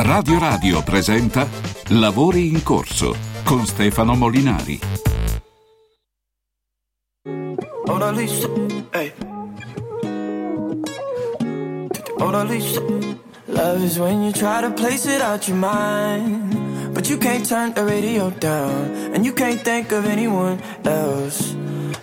Radio Radio presenta Lavori in corso con Stefano Molinari. Mona Lisa, hey. Mona Lisa. Love is when you try to place it out your mind. But you can't turn the radio down. And you can't think of anyone else.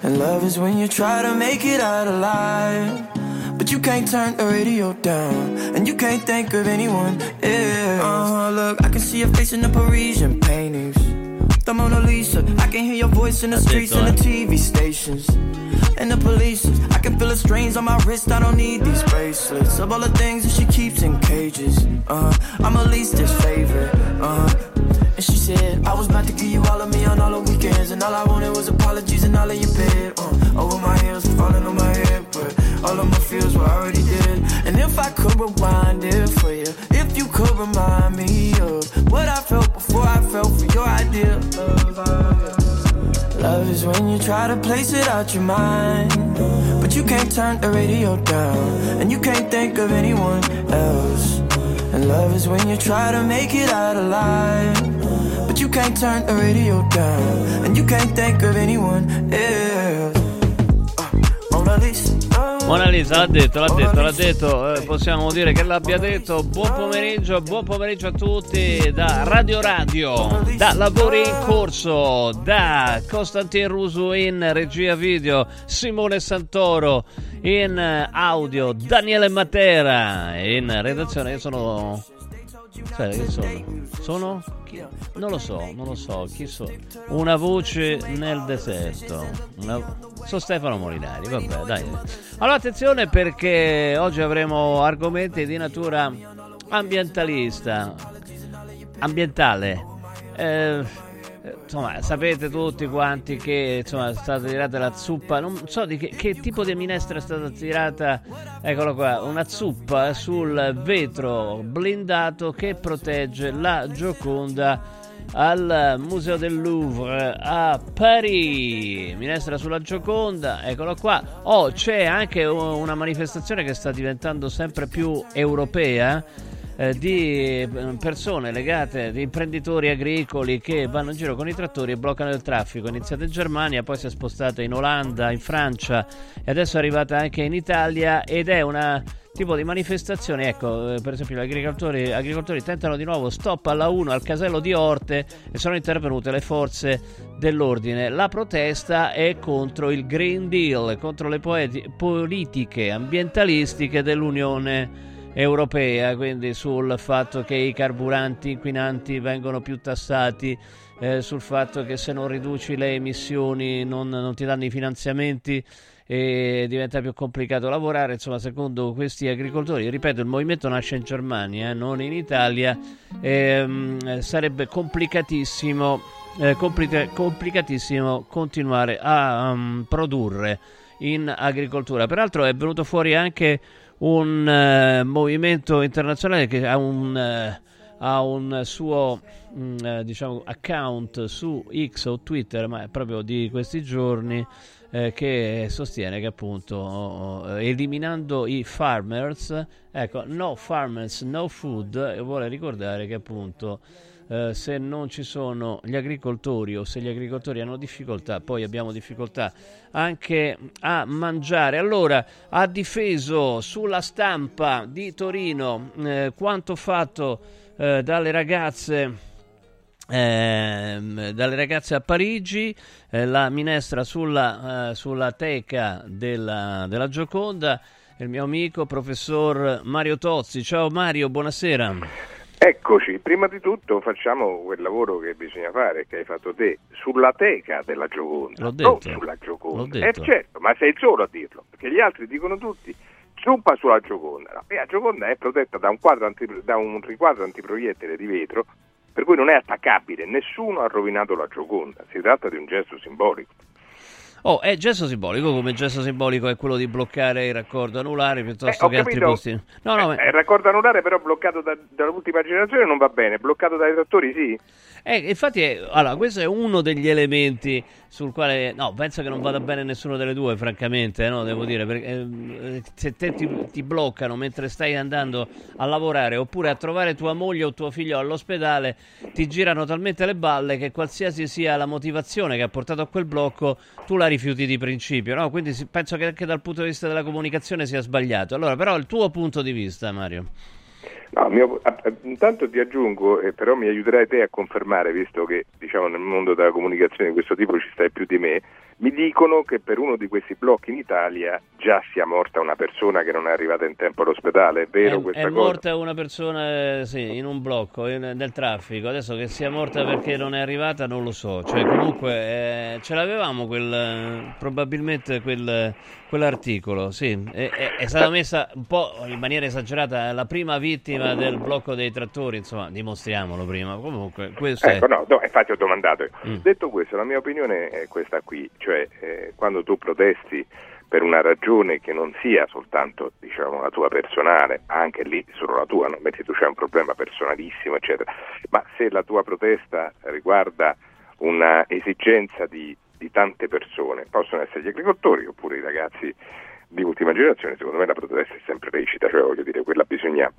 And love is when you try to make it out alive. But you can't turn the radio down. And you can't think of anyone else. Uh huh, look, I can see your face in the Parisian paintings. The Mona Lisa. I can hear your voice in the streets and the TV stations. And the police. I can feel the strains on my wrist. I don't need these bracelets. Of all the things that she keeps in cages. Uh, I'm at least his favorite. Uh, and she said, I was about to give you all of me on all the weekends. And all I wanted was apologies and all of your bed. Uh, over my heels, falling on my head. But all of my feels were already dead. And if I could rewind it for you, if you could remind me of what I felt before I felt for your idea of love. Love is when you try to place it out your mind. But you can't turn the radio down. And you can't think of anyone else. And love is when you try to make it out alive. But you can't turn the radio down. And you can't think of anyone else. Uh, Mona Lisa. Mona Lisa l'ha detto, l'ha detto, l'ha detto, eh, possiamo dire che l'abbia detto. Buon pomeriggio, buon pomeriggio a tutti da Radio Radio, da Lavori in Corso, da Costantin Rusu in regia video, Simone Santoro in audio, Daniele Matera in redazione. Io sono... Sai che sono? Sono? Non lo so, non lo so, chi sono? Una voce nel deserto. Una... Sono Stefano Molinari, vabbè, dai. Allora attenzione perché oggi avremo argomenti di natura ambientalista, ambientale. Eh, insomma, sapete tutti quanti che insomma, è stata tirata la zuppa. Non so di che, che tipo di minestra è stata tirata. Eccolo qua, una zuppa sul vetro blindato che protegge la Gioconda al Museo del Louvre a Parigi. Minestra sulla Gioconda, eccolo qua. Oh, c'è anche una manifestazione che sta diventando sempre più europea. Eh, di persone legate, di imprenditori agricoli che vanno in giro con i trattori e bloccano il traffico. È iniziata in Germania, poi si è spostata in Olanda, in Francia e adesso è arrivata anche in Italia ed è una tipo di manifestazione, ecco, eh, per esempio gli agricoltori, agricoltori, tentano di nuovo stop alla 1 al casello di Orte e sono intervenute le forze dell'ordine. La protesta è contro il Green Deal, contro le poeti- politiche ambientalistiche dell'Unione Europea, quindi sul fatto che i carburanti inquinanti vengono più tassati. Eh, sul fatto che se non riduci le emissioni non, non ti danno i finanziamenti e diventa più complicato lavorare. Insomma, secondo questi agricoltori, ripeto, il movimento nasce in Germania, eh, non in Italia, ehm, sarebbe complicatissimo, eh, complica- complicatissimo continuare a um, produrre in agricoltura. Peraltro è venuto fuori anche un eh, movimento internazionale che ha un, eh, ha un suo mh, eh, diciamo, account su X o Twitter, ma proprio di questi giorni, eh, che sostiene che appunto eliminando i farmers, ecco, no farmers, no food, vuole ricordare che appunto eh, se non ci sono gli agricoltori o se gli agricoltori hanno difficoltà, poi abbiamo difficoltà anche a mangiare. Allora, ha difeso sulla stampa di Torino eh, quanto fatto eh, dalle ragazze. Eh, dalle ragazze a Parigi, eh, la minestra sulla, eh, sulla teca della, della Gioconda, il mio amico professor Mario Tozzi. Ciao Mario, buonasera. Eccoci, prima di tutto facciamo quel lavoro che bisogna fare, che hai fatto te, sulla teca della Gioconda, L'ho detto. non sulla Gioconda. L'ho detto. Eh certo, ma sei il solo a dirlo, perché gli altri dicono tutti zuppa sulla Gioconda. E la Gioconda è protetta da un, quadro anti- da un riquadro antiproiettile di vetro, per cui non è attaccabile, nessuno ha rovinato la Gioconda, si tratta di un gesto simbolico. Oh, è gesto simbolico, come gesto simbolico è quello di bloccare il raccordo anulare piuttosto Eh, che altri capito. posti. No, no, Eh, ma- Il raccordo anulare però bloccato da- dall'ultima generazione non va bene, bloccato dai trattori sì. Eh, infatti, è- allora, questo è uno degli elementi sul quale no, penso che non vada bene nessuna delle due, francamente, no, devo dire, perché eh, se te ti, ti bloccano mentre stai andando a lavorare oppure a trovare tua moglie o tuo figlio all'ospedale, ti girano talmente le balle che qualsiasi sia la motivazione che ha portato a quel blocco, tu la rifiuti di principio, no? Quindi penso che anche dal punto di vista della comunicazione sia sbagliato. Allora, però il tuo punto di vista, Mario. No, mio- intanto ti aggiungo, eh, però mi aiuterai te a confermare, visto che diciamo, nel mondo della comunicazione di questo tipo ci stai più di me, mi dicono che per uno di questi blocchi in Italia già sia morta una persona che non è arrivata in tempo all'ospedale, è vero è, questa è cosa? morta una persona eh, sì, in un blocco in- nel traffico. Adesso che sia morta perché non è arrivata non lo so. Cioè, comunque eh, ce l'avevamo quel, probabilmente quel, quell'articolo. Sì, è, è- è stata messa un po' in maniera esagerata la prima vittima del blocco dei trattori. Insomma, dimostriamolo prima. Comunque, questo è. Ecco, no, no, infatti ho domandato. Mm. Detto questo, la mia opinione è questa qui, cioè eh, quando tu protesti per una ragione che non sia soltanto diciamo, la tua personale, anche lì solo la tua, non metti tu c'è un problema personalissimo, eccetera, ma se la tua protesta riguarda una esigenza di, di tante persone, possono essere gli agricoltori oppure i ragazzi di ultima generazione, secondo me la protesta è sempre lecita, cioè voglio dire, quella bisogna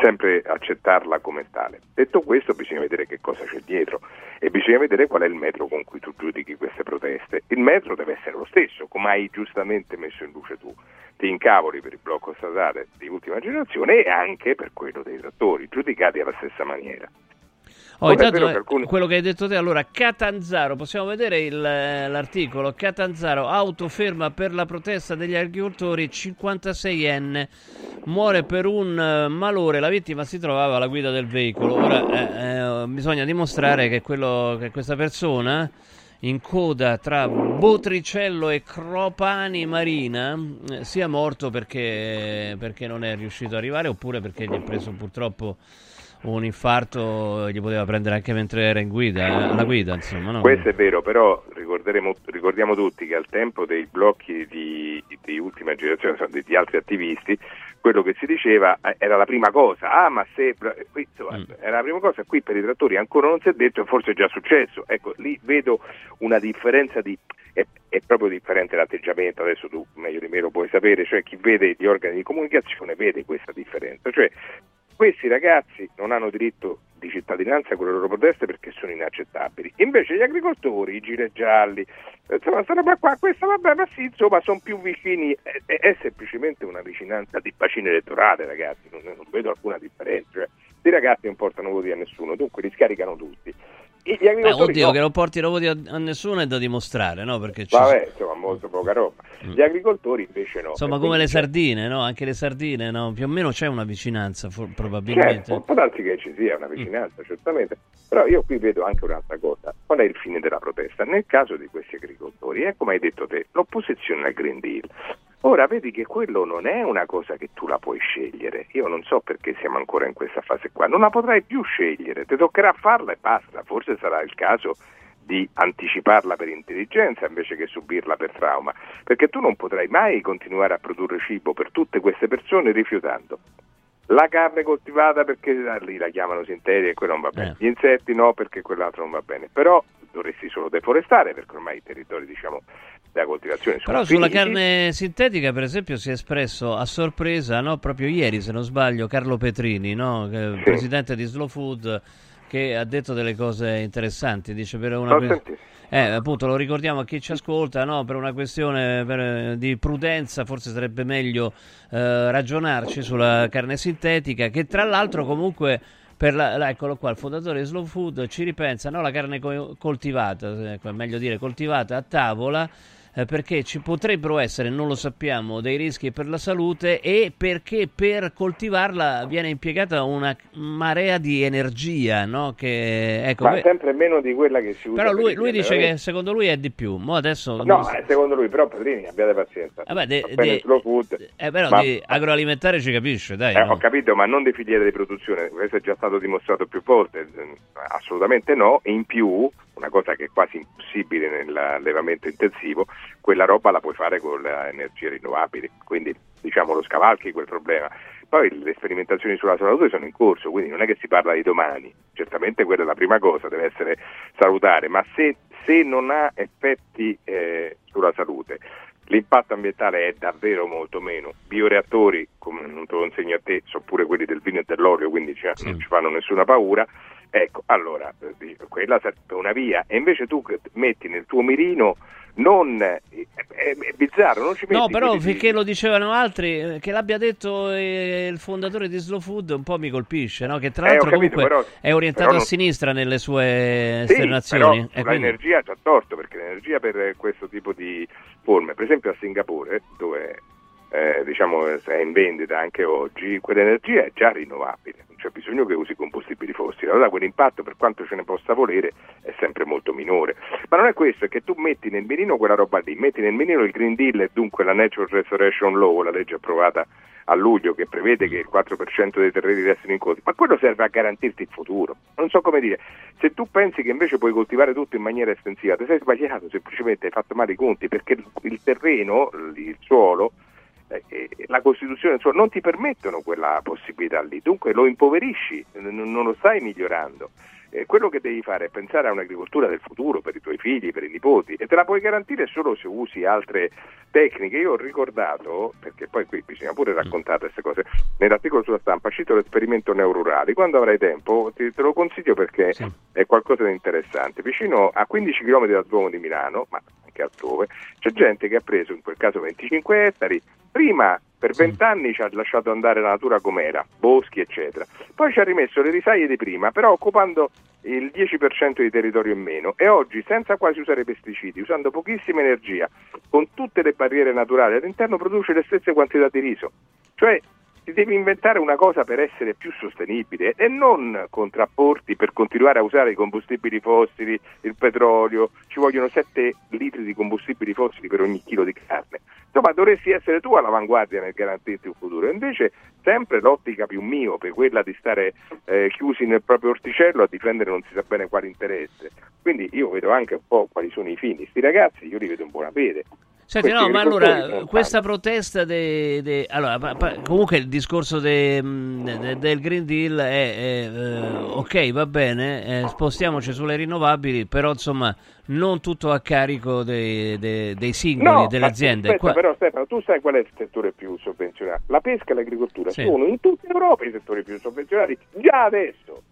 sempre accettarla come tale. Detto questo bisogna vedere che cosa c'è dietro e bisogna vedere qual è il metro con cui tu giudichi queste proteste. Il metro deve essere lo stesso, come hai giustamente messo in luce tu. Ti incavoli per il blocco statale di ultima generazione e anche per quello dei trattori, giudicati alla stessa maniera. Oh, intanto che alcuni- quello che hai detto te, allora Catanzaro, possiamo vedere il, l'articolo, Catanzaro, auto ferma per la protesta degli agricoltori, 56enne, muore per un eh, malore, la vittima si trovava alla guida del veicolo, ora eh, eh, bisogna dimostrare che, quello, che questa persona in coda tra Botricello e Cropani Marina eh, sia morto perché, perché non è riuscito ad arrivare oppure perché gli è preso purtroppo un infarto gli poteva prendere anche mentre era in guida, eh, alla guida, insomma, no? Questo è vero, però ricorderemo- ricordiamo tutti che al tempo dei blocchi di, di ultima generazione, di, di altri attivisti, quello che si diceva eh, era la prima cosa. Ah, ma se qui, insomma, Mm. era la prima cosa, qui per i trattori ancora non si è detto e forse è già successo. Ecco, lì vedo una differenza di è, è proprio differente l'atteggiamento, adesso tu meglio di me lo puoi sapere, cioè chi vede gli organi di comunicazione vede questa differenza, cioè questi ragazzi non hanno diritto di cittadinanza con le loro proteste perché sono inaccettabili. Invece gli agricoltori, i gilet gialli, eh, insomma, roba qua, questa vabbè, ma sì, insomma, sono più vicini, è, è- è semplicemente una vicinanza di bacino elettorale, ragazzi, non, non vedo alcuna differenza. Cioè, I ragazzi non portano voti a nessuno, dunque li scaricano tutti. Gli agricoltori oddio, no. che non porti voti a, a nessuno è da dimostrare, no? Perché ci- Vabbè, insomma, molto poca roba. Mm. Gli agricoltori invece no. Insomma, come le sardine, no? Anche le sardine, no? Più o meno c'è una vicinanza, for- probabilmente. Certo, può darsi che ci sia una vicinanza, certamente, però io qui vedo anche un'altra cosa. Qual è il fine della protesta? Nel caso di questi agricoltori, è come hai detto te, l'opposizione al Green Deal. Ora vedi che quello non è una cosa che tu la puoi scegliere. Io non so perché siamo ancora in questa fase qua. Non la potrai più scegliere, ti toccherà farla e basta. Forse sarà il caso di anticiparla per intelligenza invece che subirla per trauma, perché tu non potrai mai continuare a produrre cibo per tutte queste persone rifiutando la carne coltivata perché lì la chiamano sintetica e quello non va bene, Eh. gli insetti no perché quell'altro non va bene, però dovresti solo deforestare perché ormai i territori diciamo della coltivazione sono Però sulla finiti. carne sintetica, per esempio, si è espresso a sorpresa, no? proprio ieri, se non sbaglio, Carlo Petrini, no? Sì. presidente di Slow Food, che ha detto delle cose interessanti. Dice per una sentito. eh, appunto, lo ricordiamo a chi ci ascolta, no? per una questione per- di prudenza, forse sarebbe meglio eh, ragionarci sulla carne sintetica, che tra l'altro comunque. Per la, la- eccolo qua, il fondatore di Slow Food ci ripensa, no? la carne co- coltivata, ecco, è meglio dire coltivata a tavola, eh, perché ci potrebbero essere, non lo sappiamo, dei rischi per la salute e perché per coltivarla viene impiegata una marea di energia, no? Che, ecco, Ma que- sempre meno di quella che si usa però per lui, lui dice che secondo lui è di più. Mo adesso No, eh, secondo lui, però Pedrini, abbiate pazienza. Vabbè, de- Va bene, de- slow food. eh, però ma- di agroalimentare ci capisce, dai. Eh, no? Ho capito, ma non di filiera di produzione, questo è già stato dimostrato più volte, assolutamente no, e in più una cosa che è quasi impossibile nell'allevamento intensivo, quella roba la puoi fare con le energie rinnovabili, quindi diciamo lo scavalchi quel problema. Poi le sperimentazioni sulla salute sono in corso, quindi non è che si parla di domani, certamente quella è la prima cosa, deve essere salutare, ma se, se non ha effetti eh, sulla salute, l'impatto ambientale è davvero molto meno. Bioreattori, come non te lo insegno a te, sono pure quelli del vino e dell'olio, quindi sì. non ci fanno nessuna paura. Ecco, allora, eh, quella sarebbe una via. E invece tu metti nel tuo mirino non è, è, bizzarro, non ci metti No, però finché lo dicevano altri, eh, che l'abbia detto eh, il fondatore di Slow Food un po' mi colpisce, no? Che tra l'altro eh, capito, comunque però, è orientato non... a sinistra nelle sue sì, esternazioni. Però quindi... l'energia c'ha torto, perché l'energia per questo tipo di forme, per esempio a Singapore, dove eh, diciamo, è in vendita anche oggi, quell'energia è già rinnovabile, non c'è bisogno che usi combustibili fossili, allora quell'impatto per quanto ce ne possa volere è sempre molto minore. Ma non è questo, è che tu metti nel mirino quella roba lì, metti nel mirino il Green Deal e dunque la Natural Restoration Law, la legge approvata a luglio che prevede che il 4% dei terreni restino in conto, ma quello serve a garantirti il futuro. Non so come dire, se tu pensi che invece puoi coltivare tutto in maniera estensiva, ti sei sbagliato, semplicemente hai fatto male i conti, perché il terreno, il suolo, la Costituzione insomma, non ti permettono quella possibilità lì, dunque lo impoverisci, non lo stai migliorando. Eh, quello che devi fare è pensare a un'agricoltura del futuro per i tuoi figli, per i nipoti e te la puoi garantire solo se usi altre tecniche. Io ho ricordato, perché poi qui bisogna pure raccontare queste cose, nell'articolo sulla stampa cito l'esperimento neururali. Quando avrai tempo ti, te lo consiglio perché sì. è qualcosa di interessante. Vicino a 15 km dal Duomo di Milano, ma anche altrove, c'è gente che ha preso in quel caso 25 ettari, prima per vent'anni ci ha lasciato andare la natura com'era, boschi eccetera. Poi ci ha rimesso le risaie di prima, però occupando il 10% di territorio in meno e oggi senza quasi usare pesticidi, usando pochissima energia, con tutte le barriere naturali all'interno produce le stesse quantità di riso. Cioè ti devi inventare una cosa per essere più sostenibile e non contrapporti per continuare a usare i combustibili fossili, il petrolio, ci vogliono 7 litri di combustibili fossili per ogni chilo di carne. Insomma, dovresti essere tu all'avanguardia nel garantirti un futuro. Invece, sempre l'ottica più miope, quella di stare eh, chiusi nel proprio orticello a difendere non si sa bene quale interesse. Quindi io vedo anche un po' quali sono i fini. Questi ragazzi io li vedo in buona fede. Senti, no, ma allora questa protesta de, de, allora, pa, pa, comunque il discorso de, del Green Deal è, è eh, ok, va bene, eh, spostiamoci sulle rinnovabili, però insomma non tutto a carico dei, dei, dei singoli, no, delle aziende. Aspetta, Qua... Però Stefano, tu sai qual è il settore più sovvenzionato? La pesca e l'agricoltura sì. sono in tutta Europa i settori più sovvenzionati, già adesso.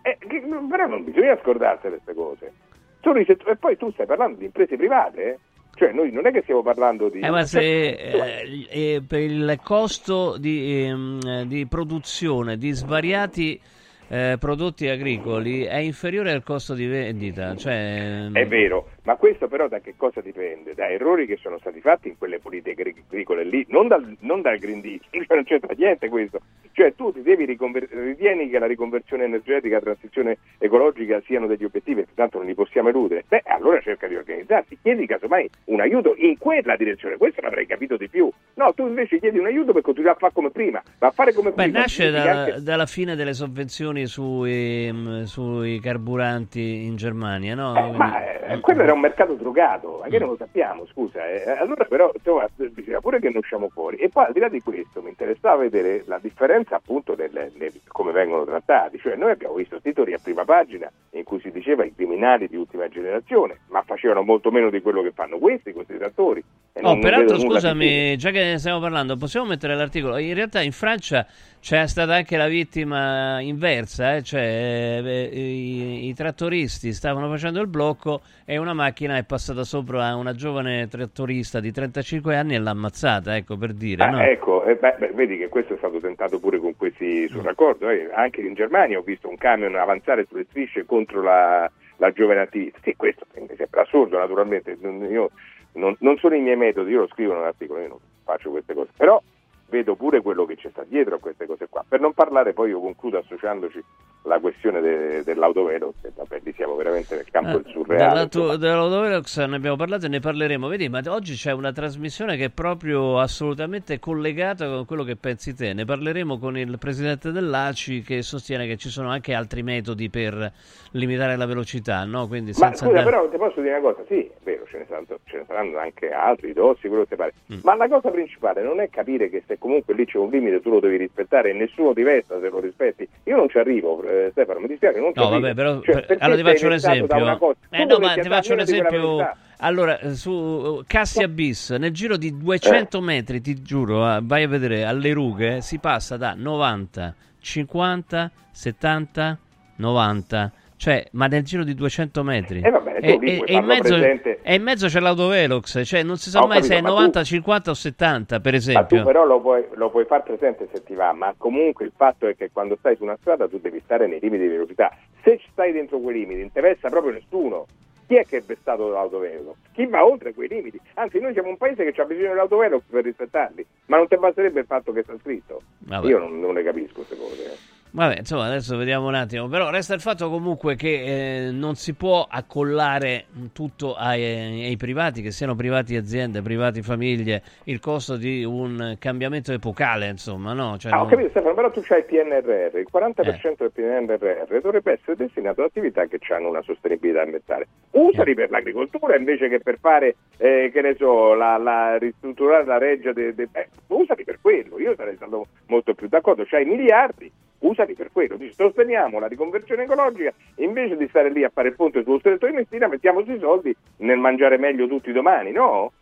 Eh, che, però non bisogna scordarsi queste cose. Settori, e poi tu stai parlando di imprese private, eh? Cioè, noi non è che stiamo parlando di. Eh, ma se eh, eh, per il costo di, ehm, di produzione di svariati eh, prodotti agricoli è inferiore al costo di vendita. Cioè... È vero, ma questo però da che cosa dipende? Da errori che sono stati fatti in quelle politiche agricole lì, non dal, non dal Green Deal, non c'entra niente questo. Cioè tu ti devi riconver- ritieni che la riconversione energetica, la transizione ecologica siano degli obiettivi, tanto non li possiamo eludere. Beh, allora cerca di organizzarti, chiedi casomai un aiuto in quella direzione, questo l'avrei capito di più. No, tu invece chiedi un aiuto per continuare a fare come prima, ma a fare come Beh, prima. nasce da, anche... dalla fine delle sovvenzioni sui, mm, sui carburanti in Germania, no? Eh, ma eh, quello era un mercato drogato, ma che non lo sappiamo, scusa. Eh. Allora però insomma, bisogna pure che ne usciamo fuori. E poi al di là di questo mi interessava vedere la differenza appunto nel, nel, come vengono trattati. Cioè noi abbiamo visto titoli a prima pagina in cui si diceva i criminali di ultima generazione, ma facevano molto meno di quello che fanno questi, questi trattori. Oh, peraltro scusami, già che ne stiamo parlando, possiamo mettere l'articolo? In realtà in Francia c'è stata anche la vittima inversa, eh? cioè eh, i, i, trattoristi stavano facendo il blocco e una macchina è passata sopra a una giovane trattorista di 35 anni e l'ha ammazzata, ecco per dire. Ah, no? Ecco, eh, beh, beh, vedi che questo è stato tentato pure con questi sul raccordo. Eh. Anche in Germania ho visto un camion avanzare sulle strisce contro la, la giovane attivista. Sì, questo mi sembra assurdo naturalmente. Io, non, non sono i miei metodi, io lo scrivo nell'articolo, io non faccio queste cose. Però vedo pure quello che ci sta dietro a queste cose qua. Per non parlare poi io concludo associandoci la questione de, dell'autovelox, vabbè lì siamo veramente nel campo Eh, del surreale. dell'auto- Dell'autovelox ne abbiamo parlato e ne parleremo. Vedi, ma oggi c'è una trasmissione che è proprio assolutamente collegata con quello che pensi te. Ne parleremo con il presidente dell'ACI che sostiene che ci sono anche altri metodi per limitare la velocità, no? Quindi Ma senza scusa, andare- però ti posso dire una cosa, sì, vero, ce ne saranno, ce ne saranno anche altri, dossi, quello che ti pare. Mm. Ma la cosa principale non è capire che se comunque lì c'è un limite tu lo devi rispettare e nessuno ti vesta se lo rispetti. Io non ci arrivo, eh, Stefano, mi dispiace, non ci No, vabbè, però Cioè, per- allora ti faccio un esempio. Eh, no, ma ti faccio un esempio. Allora, eh, su Cassia Bis, nel giro di 200 Eh. metri, ti giuro, ah, vai a vedere alle rughe, si passa da 90, 50, 70, 90. Cioè, ma nel giro di 200 metri. Eh, va bene, tu e, e- e in mezzo, e in mezzo c'è l'autovelox, cioè non si sa Ho mai se è capito, ma tu- 90, 50 o 70, per Ma tu esempio. però lo puoi, lo puoi far presente se ti va, ma comunque il fatto è che quando stai su una strada tu devi stare nei limiti di velocità. Se stai dentro quei limiti, interessa proprio nessuno. Chi è che è vessato dall'autovelo? Chi va oltre quei limiti? Anzi, noi siamo un paese che ha bisogno dell'autovelo per rispettarli, ma non ti basterebbe il fatto che sta scritto. Vabbè. Io non, non ne capisco queste cose. Eh. Vabbè, insomma, adesso vediamo un attimo. Però resta il fatto comunque che eh, non si può accollare tutto ai, ai privati, che siano privati aziende, privati famiglie, il costo di un cambiamento epocale, insomma, no? Cioè, Ah, ho non- capito Stefano, però tu c'hai il PNRR, il 40% Eh. del PNRR dovrebbe essere destinato ad attività che hanno una sostenibilità ambientale. Usali Eh. per l'agricoltura invece che per fare, eh, che ne so, la, la ristrutturare la reggia, de, de- eh, usali per quello, io sarei stato molto più d'accordo, c'hai miliardi, usali per quello, dici sosteniamo la riconversione ecologica, invece di stare lì a fare il ponte sullo stretto di Messina mettiamo sui soldi nel mangiare meglio tutti domani, no?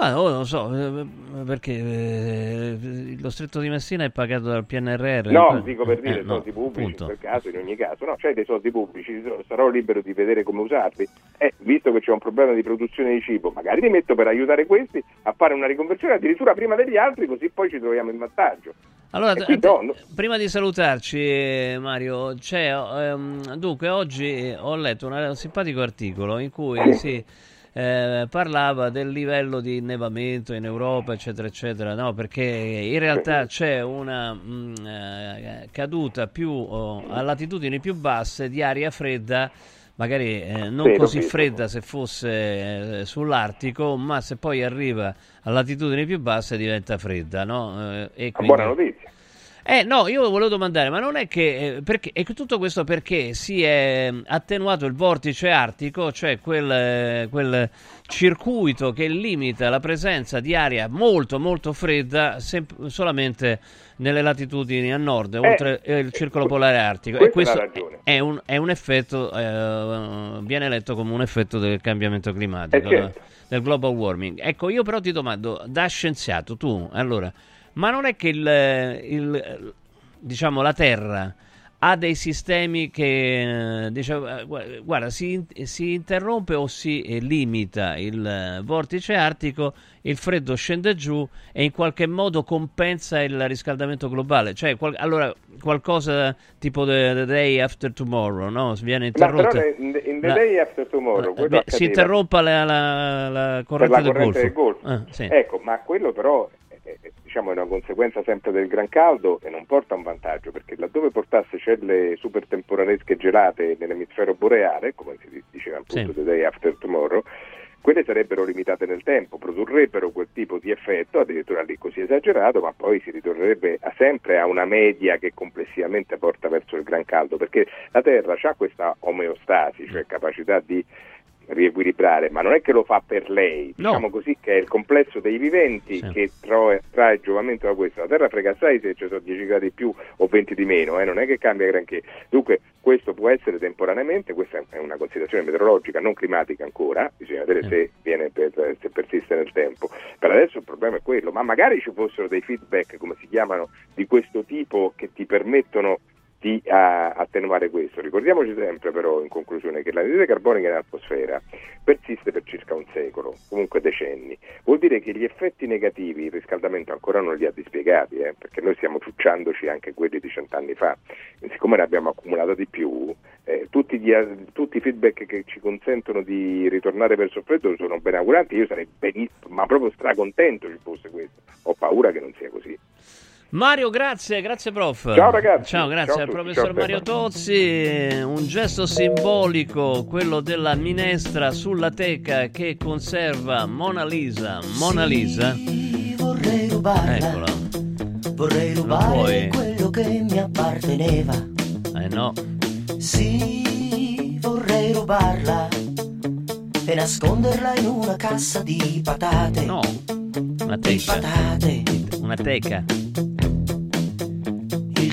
Ma oh, non lo so, eh, perché eh, lo stretto di Messina è pagato dal PNRR. No, Eh, dico per dire eh, no, soldi pubblici appunto. in quel caso, in ogni caso, no, c'hai dei soldi pubblici, sarò libero di vedere come usarli. Eh, visto che c'è un problema di produzione di cibo, magari li metto per aiutare questi a fare una riconversione addirittura prima degli altri, così poi ci troviamo in vantaggio. Allora, qui no, no. prima di salutarci, eh, Mario, c'è, ehm, dunque, oggi ho letto una- un simpatico articolo in cui si eh, parlava del livello di innevamento in Europa, eccetera, eccetera, no? Perché in realtà c'è una mh, eh, caduta più oh, a latitudini più basse di aria fredda. Magari eh, non così fredda se fosse eh, sull'Artico, ma se poi arriva a latitudini più basse diventa fredda, no? Eh, quindi- buona notizia. Eh no, io volevo domandare, ma non è che eh, perché, e tutto questo perché si è mm, attenuato il vortice artico, cioè quel, eh, quel circuito che limita la presenza di aria molto molto fredda sem- solamente nelle latitudini a nord, oltre eh, il circolo polare artico. E questa questo è la ragione. è un, è un effetto, eh, viene letto come un effetto del cambiamento climatico, Eh, certo. del global warming. Ecco, io però ti domando, da scienziato, tu, allora, ma non è che il, il- diciamo, la Terra ha dei sistemi che, diciamo, gu- guarda, si, si interrompe o si eh, limita il vortice artico, il freddo scende giù e in qualche modo compensa il riscaldamento globale. Cioè, qual- allora, qualcosa tipo the, the day after tomorrow, no? Viene però interrotta. in, in the la- day after tomorrow, eh, beh, si interrompa la, la- la corrente, del, corrente Golfo. del Golfo. Ah, sì. Ecco, ma quello però diciamo, è una conseguenza sempre del gran caldo e non porta un vantaggio, perché laddove portasse celle super temporanesche gelate nell'emisfero boreale, come si diceva appunto Sì. the day after tomorrow, quelle sarebbero limitate nel tempo, produrrebbero quel tipo di effetto, addirittura lì così esagerato, ma poi si ritornerebbe a- sempre a una media che complessivamente porta verso il gran caldo, perché la Terra ha questa omeostasi, cioè capacità di riequilibrare, ma non è che lo fa per lei, No. diciamo così che è il complesso dei viventi Sì. che trae, trae giovamento da questo. La Terra frega assai se ci sono 10 gradi di più o 20 di meno, eh, non è che cambia granché. Dunque questo può essere temporaneamente, questa è una considerazione meteorologica, non climatica ancora, bisogna vedere Sì. se, viene per- se persiste nel tempo. Per adesso il problema è quello, ma magari ci fossero dei feedback, come si chiamano, di questo tipo che ti permettono di a, attenuare questo. Ricordiamoci sempre però in conclusione che l'anidride carbonica in atmosfera persiste per circa un secolo, comunque decenni. Vuol dire che gli effetti negativi il riscaldamento ancora non li ha dispiegati, eh, perché noi stiamo ciucciandoci anche quelli di cent'anni fa. E siccome ne abbiamo accumulato di più, eh, tutti, gli, tutti, i feedback che ci consentono di ritornare verso il freddo sono ben auguranti, io sarei benissimo, ma proprio stracontento ci fosse questo. Ho paura che non sia così. Mario, grazie, grazie prof. Ciao ragazzi. Ciao, grazie Ciao al professor Ciao, Mario Tozzi. Un gesto simbolico, quello della minestra sulla teca che conserva Mona Lisa. Mona Lisa. Sì, vorrei rubarla. Eccola. Vorrei Non rubare puoi. quello che mi apparteneva. Eh no. Sì, vorrei rubarla e nasconderla in una cassa di patate. No. Una Di teca. patate. Una teca.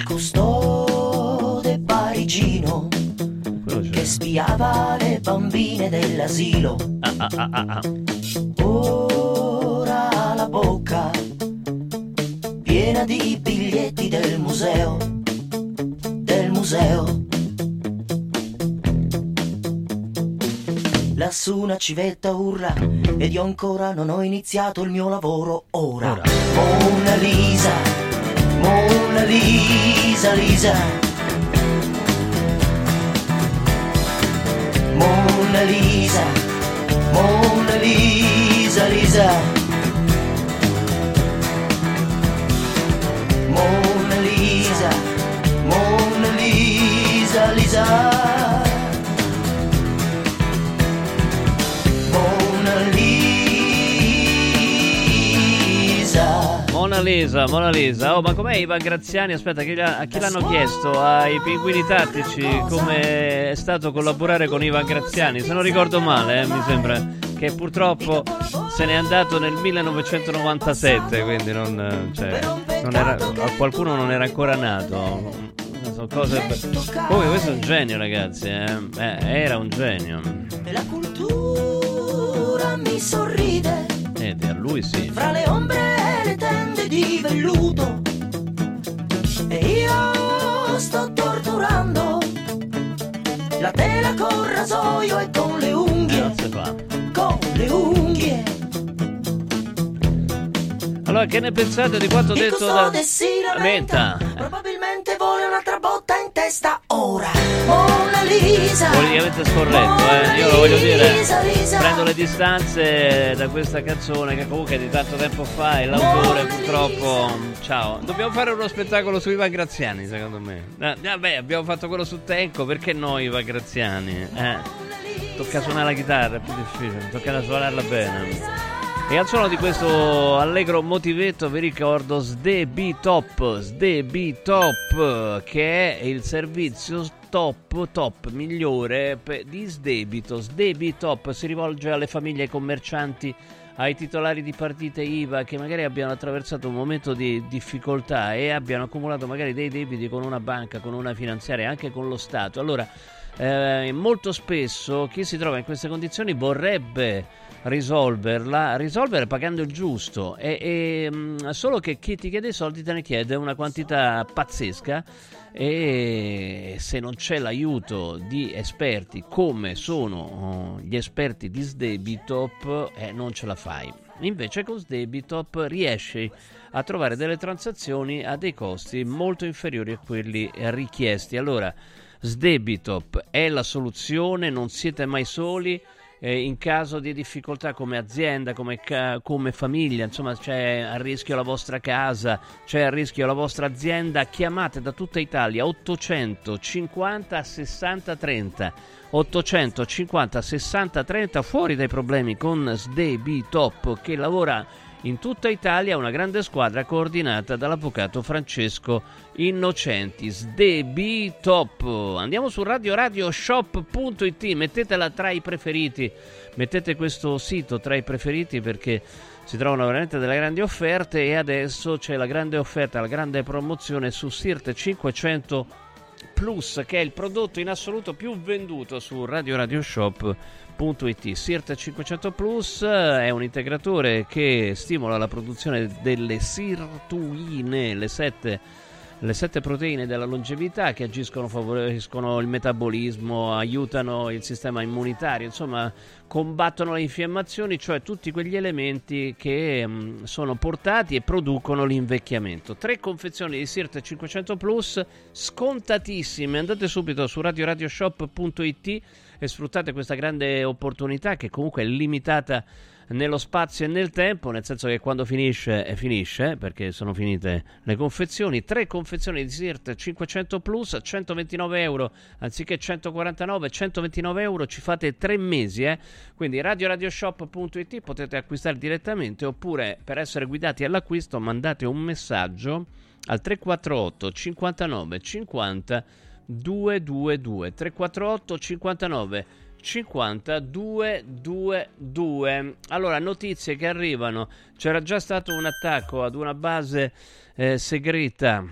Custode parigino che spiava le bambine dell'asilo. Ah, ah, ah, ah, ah. Ora ha la bocca piena di biglietti del museo, del museo. Lassù una civetta urla ed io ancora non ho iniziato il mio lavoro ora. Ora. Mona Lisa, Mona Lisa, Lisa. Mona Lisa, Mona Lisa, Lisa. Mona Lisa, Mona Lisa. Mona Lisa. Oh, ma com'è Ivan Graziani? Aspetta, chi a chi l'hanno chiesto? Ai pinguini tattici come è stato collaborare con Ivan Graziani? Se non ricordo male, eh, mi sembra che purtroppo se n'è andato nel 1997, quindi non, eh, cioè, non era, qualcuno non era ancora nato. Sono cose... Comunque questo è un genio, ragazzi. eh. Eh, era un genio. E la cultura mi sorride Ed a lui sì. fra le ombre le tende di velluto. E io sto torturando la tela col rasoio e con le unghie, con le unghie. Allora, che ne pensate di quanto detto da Menta? probabilmente vuole un'altra botta in testa ora. Mona Lisa, Politicamente scorretto, eh. Io lo voglio dire. Prendo le distanze da questa canzone che comunque è di tanto tempo fa e l'autore purtroppo. Ciao. Dobbiamo fare uno spettacolo su Ivan Graziani, secondo me. Vabbè, abbiamo fatto quello su Tenco, perché no Ivan Graziani? Eh. Tocca suonare la chitarra, è più difficile, tocca suonarla bene. E al suono di questo allegro motivetto vi ricordo Sdebitop, Sdebitop che è il servizio top, top migliore di sdebito. Sdebitop si rivolge alle famiglie ai commercianti, ai titolari di partite IVA che magari abbiano attraversato un momento di difficoltà e abbiano accumulato magari dei debiti con una banca, con una finanziaria, anche con lo Stato. Allora, eh, molto spesso chi si trova in queste condizioni vorrebbe risolverla, risolvere pagando il giusto, e, e, mh, solo che chi ti chiede i soldi te ne chiede una quantità pazzesca e se non c'è l'aiuto di esperti come sono oh, gli esperti di Sdebitop, eh, non ce la fai. Invece con Sdebitop riesci a trovare delle transazioni a dei costi molto inferiori a quelli richiesti. Allora, Sdebitop è la soluzione, non siete mai soli. Eh, in caso di difficoltà come azienda, come, ca- come famiglia, insomma c'è a rischio la vostra casa, c'è a rischio la vostra azienda, chiamate da tutta Italia 850 60 30. 850 60 30 fuori dai problemi con Sdebitop che lavora in tutta Italia una grande squadra coordinata dall'avvocato Francesco Innocenti. Sdebitop. Andiamo su radioradioshop.it, mettetela tra i preferiti, mettete questo sito tra i preferiti perché si trovano veramente delle grandi offerte e adesso c'è la grande offerta, la grande promozione su Sirte 500 Plus che è il prodotto in assoluto più venduto su radioradioshop.it. Sirte 500 Plus è un integratore che stimola la produzione delle sirtuine, le sette le sette proteine della longevità che agiscono, favoriscono il metabolismo, aiutano il sistema immunitario, insomma combattono le infiammazioni, cioè tutti quegli elementi che mh, mm, sono portati e producono l'invecchiamento. Tre confezioni di Sirt 500 Plus scontatissime, andate subito su radioradioshop.it e sfruttate questa grande opportunità che comunque è limitata nello spazio e nel tempo, nel senso che quando finisce, eh, finisce, perché sono finite le confezioni. Tre confezioni di Sirt 500 Plus, 129 euro anziché 149, 129 euro ci fate tre mesi, eh? Quindi radioradioshop.it potete acquistare direttamente oppure per essere guidati all'acquisto mandate un messaggio al 348 59 50 222 348 59 5222. Allora, notizie che arrivano. C'era già stato un attacco ad una base eh, segreta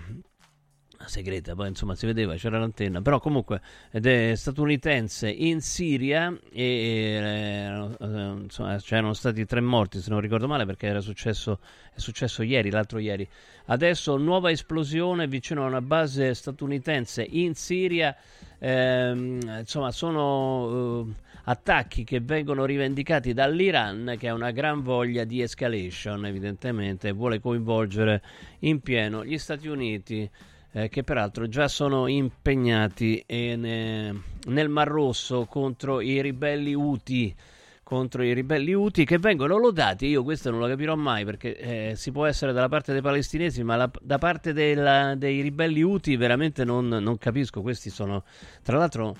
segreta, poi insomma si vedeva, c'era l'antenna, però comunque ed è statunitense in Siria e eh, insomma, c'erano stati tre morti se non ricordo male perché era successo, è successo ieri, l'altro ieri. Adesso nuova esplosione vicino a una base statunitense in Siria ehm, insomma, sono eh, attacchi che vengono rivendicati dall'Iran che ha una gran voglia di escalation, evidentemente, vuole coinvolgere in pieno gli Stati Uniti. Eh, che peraltro già sono impegnati in, nel Mar Rosso contro i ribelli Houthi contro i ribelli Houthi che vengono lodati. Io questo non lo capirò mai perché eh, si può essere dalla parte dei palestinesi, ma la, da parte della, dei ribelli Houthi veramente non, non, capisco. Questi sono, tra l'altro,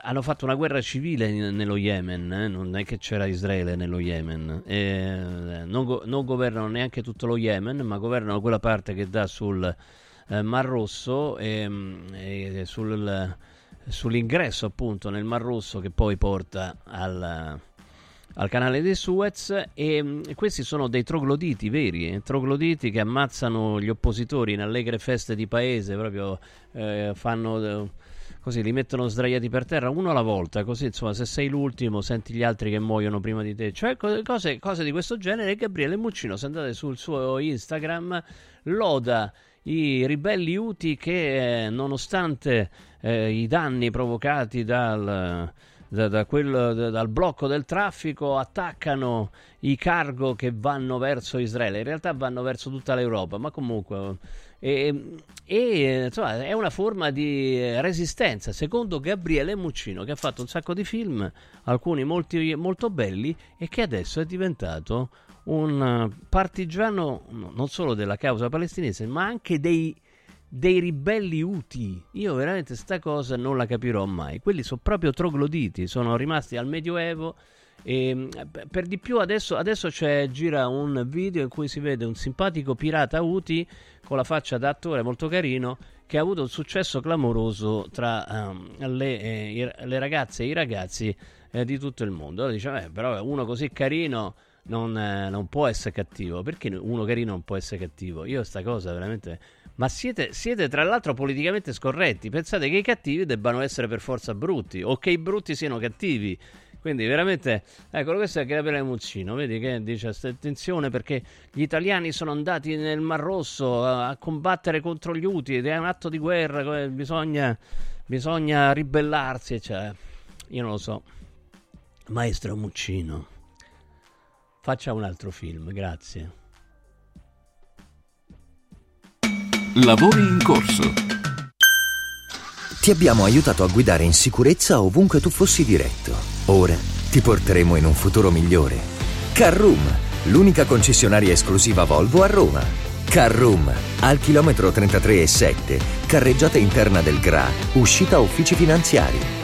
hanno fatto una guerra civile nello Yemen. Eh? Non è che c'era Israele nello Yemen. Eh, non, go- non, governano neanche tutto lo Yemen, ma governano quella parte che dà sul eh, Mar Rosso e, e sul sull'ingresso appunto nel Mar Rosso che poi porta al, al canale dei Suez e, e, questi sono dei trogloditi veri, eh, trogloditi che ammazzano gli oppositori in allegre feste di paese, proprio eh, fanno... Così li mettono sdraiati per terra uno alla volta, così insomma se sei l'ultimo senti gli altri che muoiono prima di te, cioè cose, cose di questo genere. Gabriele Muccino, se andate sul suo Instagram, loda i ribelli Uti che eh, nonostante eh, i danni provocati dal, da, da quel, da, dal blocco del traffico attaccano i cargo che vanno verso Israele. In realtà vanno verso tutta l'Europa, ma comunque. E, e insomma, è una forma di resistenza, secondo Gabriele Muccino, che ha fatto un sacco di film, alcuni molti, molto belli, e che adesso è diventato un partigiano non solo della causa palestinese, ma anche dei dei ribelli Uti. Io veramente sta cosa non la capirò mai. Quelli sono proprio trogloditi, sono rimasti al Medioevo. E per di più adesso, adesso gira un video in cui si vede un simpatico pirata Uti con la faccia da attore molto carino che ha avuto un successo clamoroso tra um, le, eh, le, ragazze e i ragazzi eh, di tutto il mondo. Allora dice, eh, però uno così carino non, eh, non, può essere cattivo. Perché uno carino non può essere cattivo? Io sta cosa veramente ma siete, siete, tra l'altro politicamente scorretti. Pensate che i cattivi debbano essere per forza brutti o che i brutti siano cattivi. Quindi veramente, ecco, questo è Gabriele Muccino, vedi che dice attenzione perché gli italiani sono andati nel Mar Rosso a, a combattere contro gli Uti ed è un atto di guerra, bisogna, bisogna ribellarsi, cioè, io non lo so. Maestro Muccino, faccia un altro film, grazie. Lavori in corso. Ti abbiamo aiutato a guidare in sicurezza ovunque tu fossi diretto. Ora ti porteremo in un futuro migliore. Carroom, l'unica concessionaria esclusiva Volvo a Roma. Carroom, al chilometro 33 e 7, carreggiata interna del GRA, uscita uffici finanziari.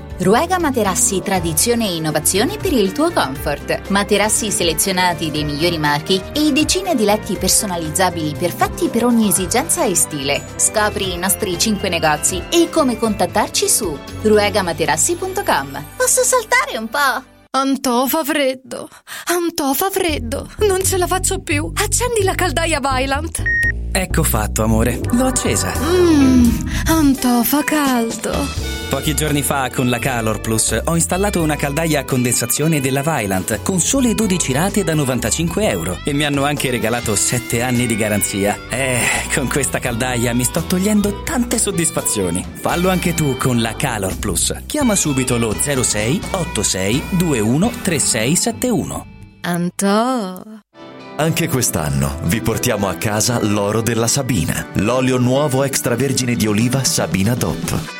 Ruega Materassi, tradizione e innovazione per il tuo comfort. Materassi selezionati dei migliori marchi e decine di letti personalizzabili perfetti per ogni esigenza e stile. Scopri i nostri 5 negozi e come contattarci su ruegamaterassi.com. Posso saltare un po'? Antò fa freddo, Antò fa freddo, non ce la faccio più. Accendi la caldaia Vylant. Ecco fatto, amore, l'ho accesa. Mmm, Antò fa caldo. Pochi giorni fa con la Calor Plus ho installato una caldaia a condensazione della Vylant con sole 12 rate da 95 euro e mi hanno anche regalato 7 anni di garanzia. Eh, con questa caldaia mi sto togliendo tante soddisfazioni. Fallo anche tu con la Calor Plus. Chiama subito lo 06 86 21 3671. Antò. Anche quest'anno vi portiamo a casa l'oro della Sabina, l'olio nuovo extravergine di oliva Sabina DOP.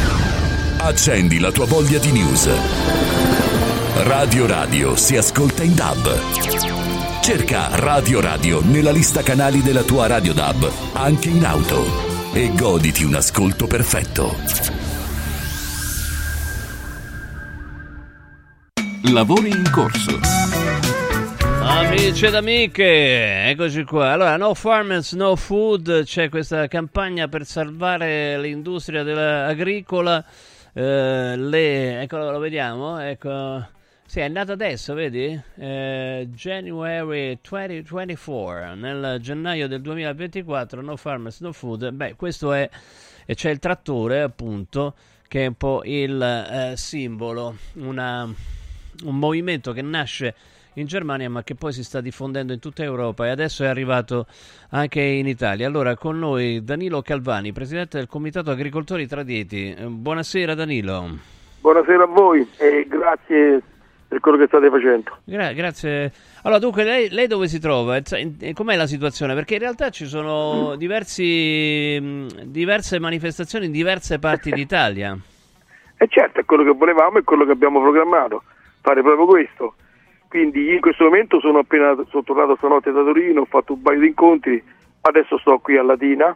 Accendi la tua voglia di news. Radio Radio si ascolta in DAB. Cerca Radio Radio nella lista canali della tua Radio DAB, anche in auto. E goditi un ascolto perfetto. Lavori in corso. Amici ed amiche, eccoci qua. Allora, No Farmers, No Food, c'è questa campagna per salvare l'industria agricola. Eh, le, ecco, lo vediamo, ecco. Sì, è nato adesso, vedi? Eh, January 2024, nel gennaio del 2024, No Farmers, No Food. Beh, questo è, e c'è il trattore, appunto, che è un po' il eh, simbolo, una, un movimento che nasce in Germania ma che poi si sta diffondendo in tutta Europa e adesso è arrivato anche in Italia. Allora con noi Danilo Calvani, presidente del Comitato Agricoltori Traditi. Eh, buonasera Danilo. Buonasera a voi e grazie per quello che state facendo. Gra- grazie. Allora, dunque, lei, lei dove si trova? Com'è la situazione? Perché in realtà ci sono diversi, mh, diverse manifestazioni in diverse parti d'Italia. E certo, è quello che volevamo e quello che abbiamo programmato, fare proprio questo. Quindi in questo momento sono appena sono tornato stanotte da Torino, ho fatto un paio di incontri, adesso sto qui a Latina,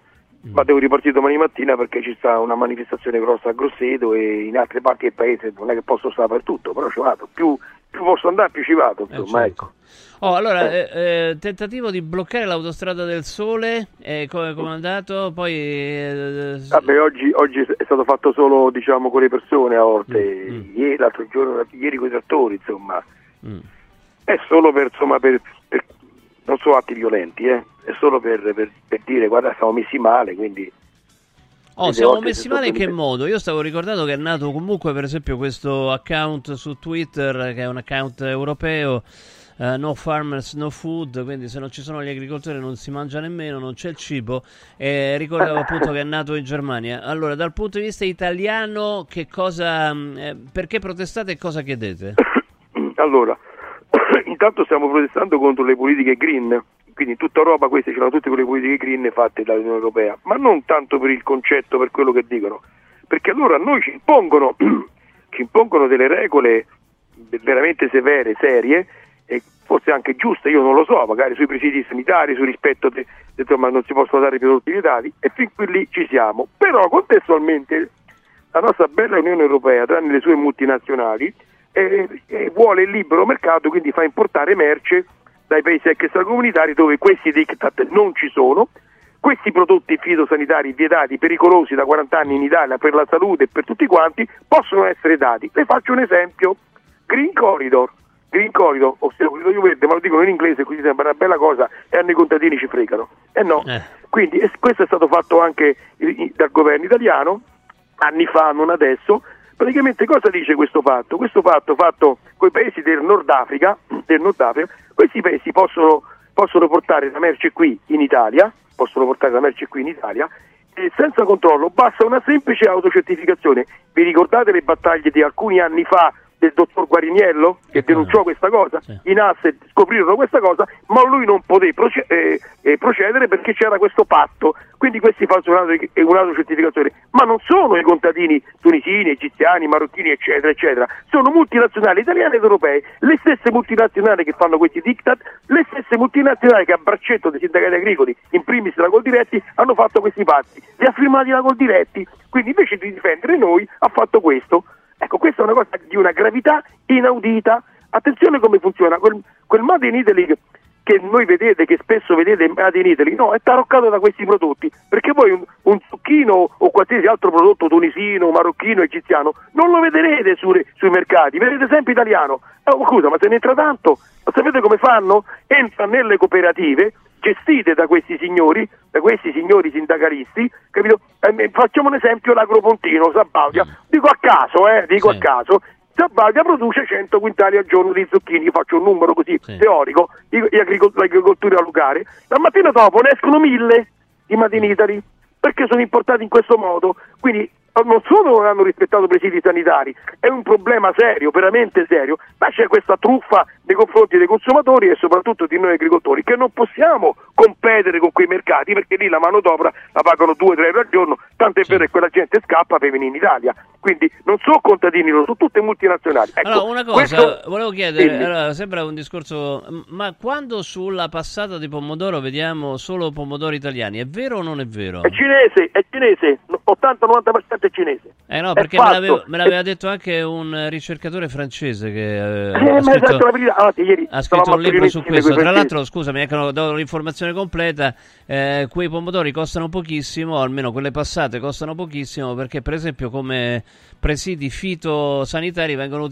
ma devo ripartire domani mattina perché ci sta una manifestazione grossa a Grosseto e in altre parti del paese non è che posso stare per tutto, però ci vado, più, più posso andare più ci vado, insomma, certo. ecco. Oh, allora, eh, eh, tentativo di bloccare l'autostrada del Sole, eh, come come è andato? Poi... eh, Vabbè, oggi, oggi è stato fatto solo diciamo con le persone a Orte, ieri, l'altro giorno, ieri con i trattori, insomma. Mm. È solo per, insomma, per, per- non sono atti violenti, eh, è solo per, per- per dire guarda siamo messi male, quindi... Oh, siamo messi si male in che modo? Io stavo ricordando che è nato comunque, per esempio, questo account su Twitter, che è un account europeo, eh, No Farmers, No Food, quindi se non ci sono gli agricoltori non si mangia nemmeno, non c'è il cibo. E ricordavo appunto che è nato in Germania. Allora, dal punto di vista italiano, che cosa, mh, eh, perché protestate e cosa chiedete? Allora, intanto stiamo protestando contro le politiche green, quindi in tutta Europa queste c'erano tutte quelle politiche green fatte dall'Unione Europea, ma non tanto per il concetto, per quello che dicono, perché allora a noi ci impongono, ci impongono delle regole veramente severe, serie, e forse anche giuste, io non lo so, magari sui presidi sanitari, sul rispetto, de, de- insomma non si possono dare prodotti vietati, e fin qui lì ci siamo, però contestualmente la nostra bella Unione Europea, tranne le sue multinazionali, eh, eh, vuole il libero mercato, quindi fa importare merce dai paesi extracomunitari dove questi diktat non ci sono. Questi prodotti fitosanitari vietati, pericolosi da 40 anni in Italia per la salute e per tutti quanti, possono essere dati. Le faccio un esempio. Green Corridor. Green Corridor, ossia corridoio verde, ma lo dicono in inglese, quindi sembra una bella cosa e hanno i contadini ci fregano. Eh no. Quindi e questo è stato fatto anche dal governo italiano, anni fa, non adesso. Praticamente cosa dice questo fatto? Questo fatto fatto con i paesi del Nord Africa, del Nord Africa questi paesi possono, possono portare la merce qui in Italia, possono portare la merce qui in Italia e senza controllo, basta una semplice autocertificazione. Vi ricordate le battaglie di alcuni anni fa del dottor Guariniello che denunciò questa cosa? I NAS scoprirono questa cosa, ma lui non poté proce- eh, eh, procedere perché c'era questo patto. Quindi questi fanno un'autocertificazione, ma non sono i contadini tunisini, egiziani, marocchini, eccetera, eccetera. Sono multinazionali italiane ed europee, le stesse multinazionali che fanno questi diktat, le stesse multinazionali che a braccetto dei sindacati agricoli, in primis la Coldiretti, hanno fatto questi patti. Li ha firmati la Coldiretti, quindi invece di difendere noi ha fatto questo. Ecco, questa è una cosa di una gravità inaudita. Attenzione come funziona, quel, quel Made in Italy che- noi vedete, che spesso vedete Made in Italy, no, è taroccato da questi prodotti, perché voi un, un zucchino o qualsiasi altro prodotto tunisino, marocchino, egiziano, non lo vedrete su- sui mercati, vedete sempre italiano. Eh, ma scusa, ma se ne entra tanto, ma sapete come fanno? Entra nelle cooperative gestite da questi signori, da questi signori sindacalisti, capito? Eh, facciamo un esempio l'agropontino, Sabaudia, dico a caso, eh, dico a caso, Sabaudia produce 100 quintali al giorno di zucchini, io faccio un numero così teorico, di agricol- l'agricoltura locale, la mattina dopo ne escono mille di Made in Italy, perché sono importati in questo modo, quindi non solo non hanno rispettato i presidi sanitari, è un problema serio, veramente serio, ma c'è questa truffa nei confronti dei consumatori e soprattutto di noi agricoltori che non possiamo competere con quei mercati perché lì la manodopera la pagano 2-3 euro al giorno, tanto è vero che quella gente scappa per venire in Italia. Quindi non sono contadini, sono tutte multinazionali. Ecco, Allora, una cosa, questo- volevo chiedere, allora, sembra un discorso, ma quando sulla passata di pomodoro vediamo solo pomodori italiani, è vero o non è vero? È cinese, è cinese, 80-90% è cinese. Eh no, perché me l'aveva, me l'aveva detto anche un ricercatore francese che eh, Eh, ha esatto, scritto, verità, ah, ieri ha scritto un libro su questo. Tra l'altro, scusami, ecco, do l'informazione completa. eh, quei pomodori costano pochissimo, almeno quelle passate costano pochissimo, perché per esempio come presidi fitosanitari vengono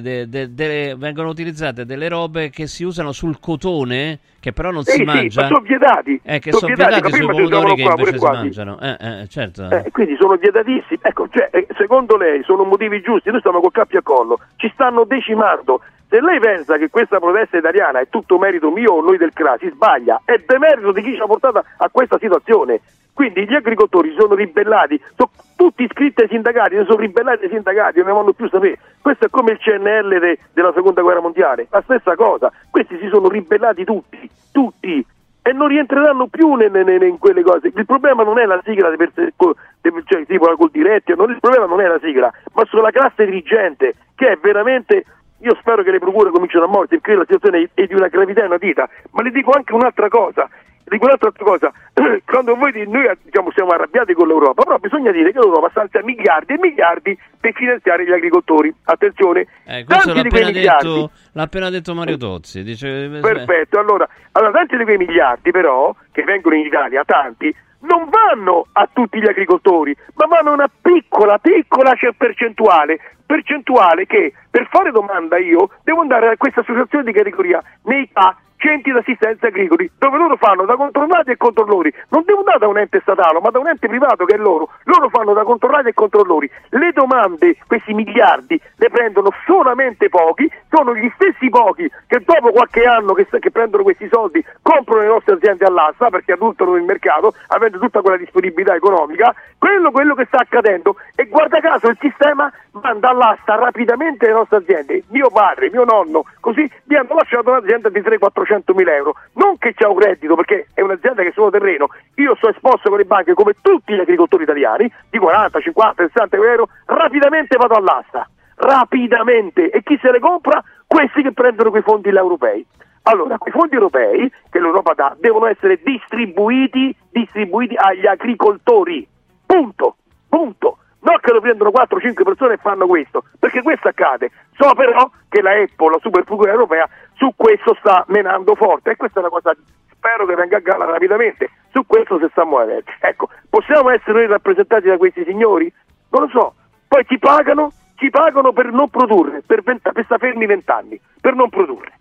de- de- de- vengono utilizzate delle robe che si usano sul cotone, che però non Sì, si sì, mangia. ma sono vietati. Eh, che Sono sono vietati, sui pomodori che qua, invece si mangiano. Eh, eh, certo. Eh, quindi sono vietatissimi. Ecco, cioè, eh, secondo lei sono motivi giusti? Noi stiamo col cappio a collo, ci stanno decimando. Se lei pensa che questa protesta italiana è tutto merito mio o noi del CRA, si sbaglia, è demerito di chi ci ha portato a questa situazione. Quindi gli agricoltori sono ribellati, sono tutti iscritti ai sindacati, si sono ribellati ai sindacati, non ne vogliono più sapere. Questo è come il CNL de- della seconda guerra mondiale, la stessa cosa. Questi si sono ribellati tutti, tutti, e non rientreranno più ne- ne- ne- in quelle cose. Il problema non è la sigla, co- de- cioè, tipo la col diretti, il problema non è la sigla, ma sono la classe dirigente che è veramente. Io spero che le procure cominciano a morte perché la situazione è di una gravità inaudita, ma le dico anche un'altra cosa. Dico un'altra cosa, quando voi di- noi diciamo, siamo arrabbiati con l'Europa, però bisogna dire che l'Europa stanzia miliardi e miliardi per finanziare gli agricoltori. Attenzione, Eh, questo tanti l'ha di quei appena, miliardi detto, l'ha appena detto Mario Tozzi. Dice, Perfetto, allora, allora tanti di quei miliardi però, che vengono in Italia, tanti, non vanno a tutti gli agricoltori, ma vanno a una piccola, piccola percentuale, percentuale che per fare domanda io devo andare a questa associazione di categoria nei PA, centri d'assistenza agricoli, dove loro fanno da controllati e controllori, non devo andare da un ente statale, ma da un ente privato che è loro, loro fanno da controllati e controllori, le domande, questi miliardi, le prendono solamente pochi, sono gli stessi pochi che dopo qualche anno che, che prendono questi soldi comprano le nostre aziende all'asta perché adulterano il mercato, avendo tutta quella disponibilità economica, quello, quello che sta accadendo e guarda caso il sistema manda all'asta rapidamente le nostre aziende, mio padre, mio nonno, così mi hanno lasciato un'azienda di 300-400 mila euro, non che c'è un reddito perché è un'azienda che è solo terreno, io sto esposto con le banche come tutti gli agricoltori italiani, di 40, 50, 60 euro, rapidamente vado all'asta, rapidamente, e chi se le compra? Questi che prendono quei fondi europei. Allora, quei fondi europei che l'Europa dà devono essere distribuiti, distribuiti agli agricoltori. Punto, punto. Non che lo prendono 4-5 persone e fanno questo, perché questo accade. So però che la Apple, la super procura europea, su questo sta menando forte e questa è una cosa, spero che venga a galla rapidamente, su questo si sta muovendo. Ecco, possiamo essere noi rappresentati da questi signori? Non lo so. Poi ci pagano, ci pagano per non produrre, per, vent- per sta fermi 20 anni, per non produrre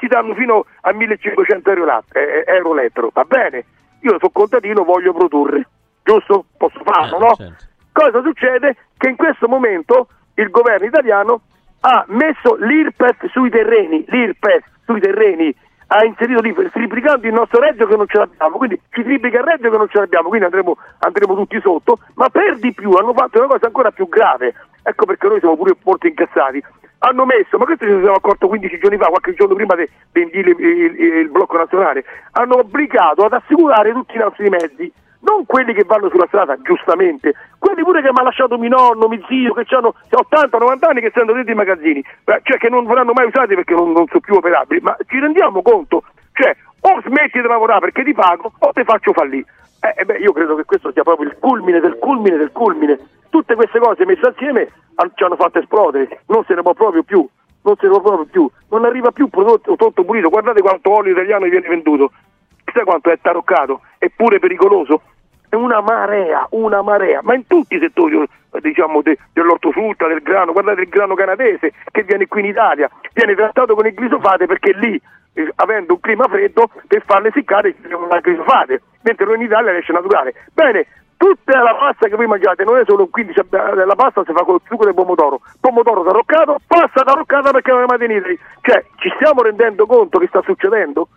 ti danno fino a 1500 euro, lat- eh, euro l'ettaro, va bene? Io sono contadino, voglio produrre, giusto? Posso farlo, no? Cosa succede? Che in questo momento il governo italiano ha messo l'IRPEF sui terreni, l'IRPEF sui terreni, ha inserito lì, triplicando il nostro reddito che non ce l'abbiamo, quindi ci triplica il reddito che non ce l'abbiamo, quindi andremo, andremo tutti sotto, ma per di più hanno fatto una cosa ancora più grave, ecco perché noi siamo pure molto incazzati, hanno messo, ma questo ci siamo accorto 15 giorni fa, qualche giorno prima indire il, il- il blocco nazionale, hanno obbligato ad assicurare tutti i nostri mezzi, non quelli che vanno sulla strada, giustamente, quelli pure che mi ha lasciato mio nonno, mio zio, che hanno 80-90 anni che stanno dentro i magazzini, cioè che non verranno mai usati perché non, non sono più operabili, ma ci rendiamo conto? Cioè, o smetti di lavorare perché ti pago o ti faccio fallire. Eh, eh, beh, io credo che questo sia proprio il culmine del culmine del culmine. Tutte queste cose messe assieme han- ci hanno fatto esplodere, non se ne può proprio più, non se ne può proprio più, non arriva più prodotto tutto pulito, guardate quanto olio italiano viene venduto, chissà quanto è taroccato, eppure pericoloso, è una marea, una marea, ma in tutti i settori diciamo de- dell'ortofrutta, del grano, guardate il grano canadese che viene qui in Italia, viene trattato con il glisofate perché lì eh, avendo un clima freddo per farle seccare con la glisofate, mentre noi in Italia esce naturale. Bene, tutta la pasta che voi mangiate non è solo 15, eh, la pasta si fa con il succo del pomodoro, pomodoro taroccato, pasta taroccata perché non è mai in Italia. Cioè, ci stiamo rendendo conto che sta succedendo?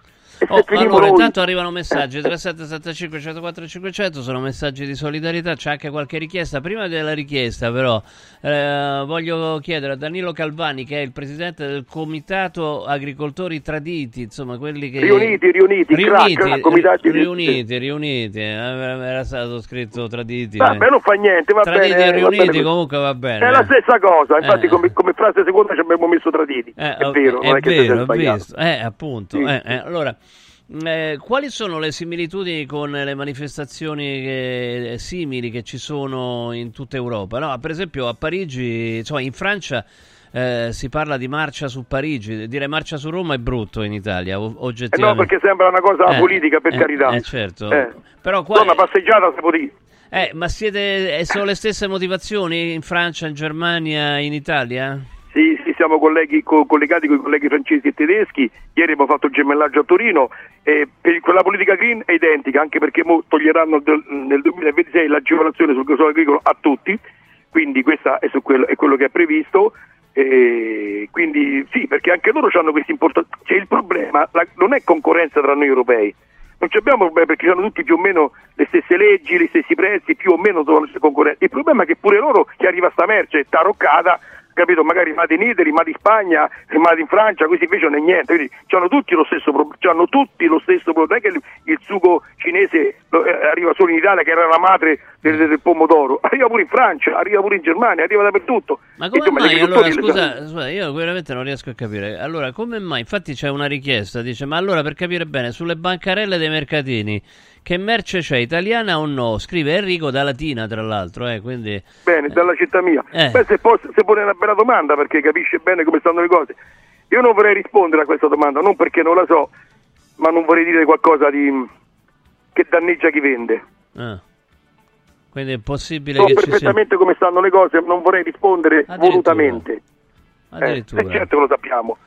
Oh, allora, intanto arrivano messaggi 3775 104 500 sono messaggi di solidarietà, c'è anche qualche richiesta. Prima della richiesta, però, eh, voglio chiedere a Danilo Calvani, che è il presidente del Comitato Agricoltori Traditi, insomma, quelli che. Riuniti, riuniti, riuniti, crack, comitati ri- riuniti, riuniti, eh, era stato scritto Traditi. Vabbè, eh. non fa niente, va Traditi bene. va riuniti bene. comunque va bene. È la stessa cosa, infatti Eh. come, come frase seconda ci abbiamo messo traditi. Eh, è vero, è, che vero, è ho sbagliato. visto. Eh, appunto. Sì, eh, eh, allora, eh, quali sono le similitudini con le manifestazioni che- simili che ci sono in tutta Europa? No, per esempio a Parigi, insomma, in Francia eh, si parla di marcia su Parigi, dire marcia su Roma è brutto in Italia, o- Eh no, oggettivamente. perché sembra una cosa Eh, politica, per eh, carità. eh, certo. Eh. Però qua- No, una passeggiata si può dire. Eh, ma siete, eh, sono le stesse motivazioni in Francia, in Germania, in Italia? Siamo colleghi- co- collegati con i colleghi francesi e tedeschi. Ieri abbiamo fatto il gemellaggio a Torino. E per quella politica green è identica, anche perché toglieranno del- nel 2026 l'agevolazione sul gasolio agricolo a tutti. Quindi questo è, quello, è quello che è previsto. E quindi sì, perché anche loro hanno questi importanti. Cioè, il problema la- non è concorrenza tra noi europei, non ci abbiamo problemi perché hanno tutti più o meno le stesse leggi, gli stessi prezzi, più o meno sono le concorrenti. Il problema è che pure loro che arriva sta merce taroccata capito? Magari made in Italy, made in Spagna, made in Francia, questi invece non è niente, quindi hanno tutti lo stesso problema, hanno tutti lo stesso problema, non è che il, il sugo cinese eh, arriva solo in Italia che era la madre del, del, pomodoro, arriva pure in Francia, arriva pure in Germania, arriva dappertutto. Ma come mai allora, scusa, scusa, io veramente non riesco a capire, allora come mai, infatti c'è una richiesta, dice, ma allora per capire bene, sulle bancarelle dei mercatini, che merce c'è, italiana o no? Scrive Enrico da Latina, tra l'altro, eh, quindi... Bene, dalla città mia. Eh. Beh, se, posso, se pone una bella domanda perché capisce bene come stanno le cose. Io non vorrei rispondere a questa domanda, non perché non la so, ma non vorrei dire qualcosa di... che danneggia chi vende. Ah. Quindi è possibile so che perfettamente ci sia... come stanno le cose, non vorrei rispondere volutamente. Addirittura. Eh, certo che lo sappiamo.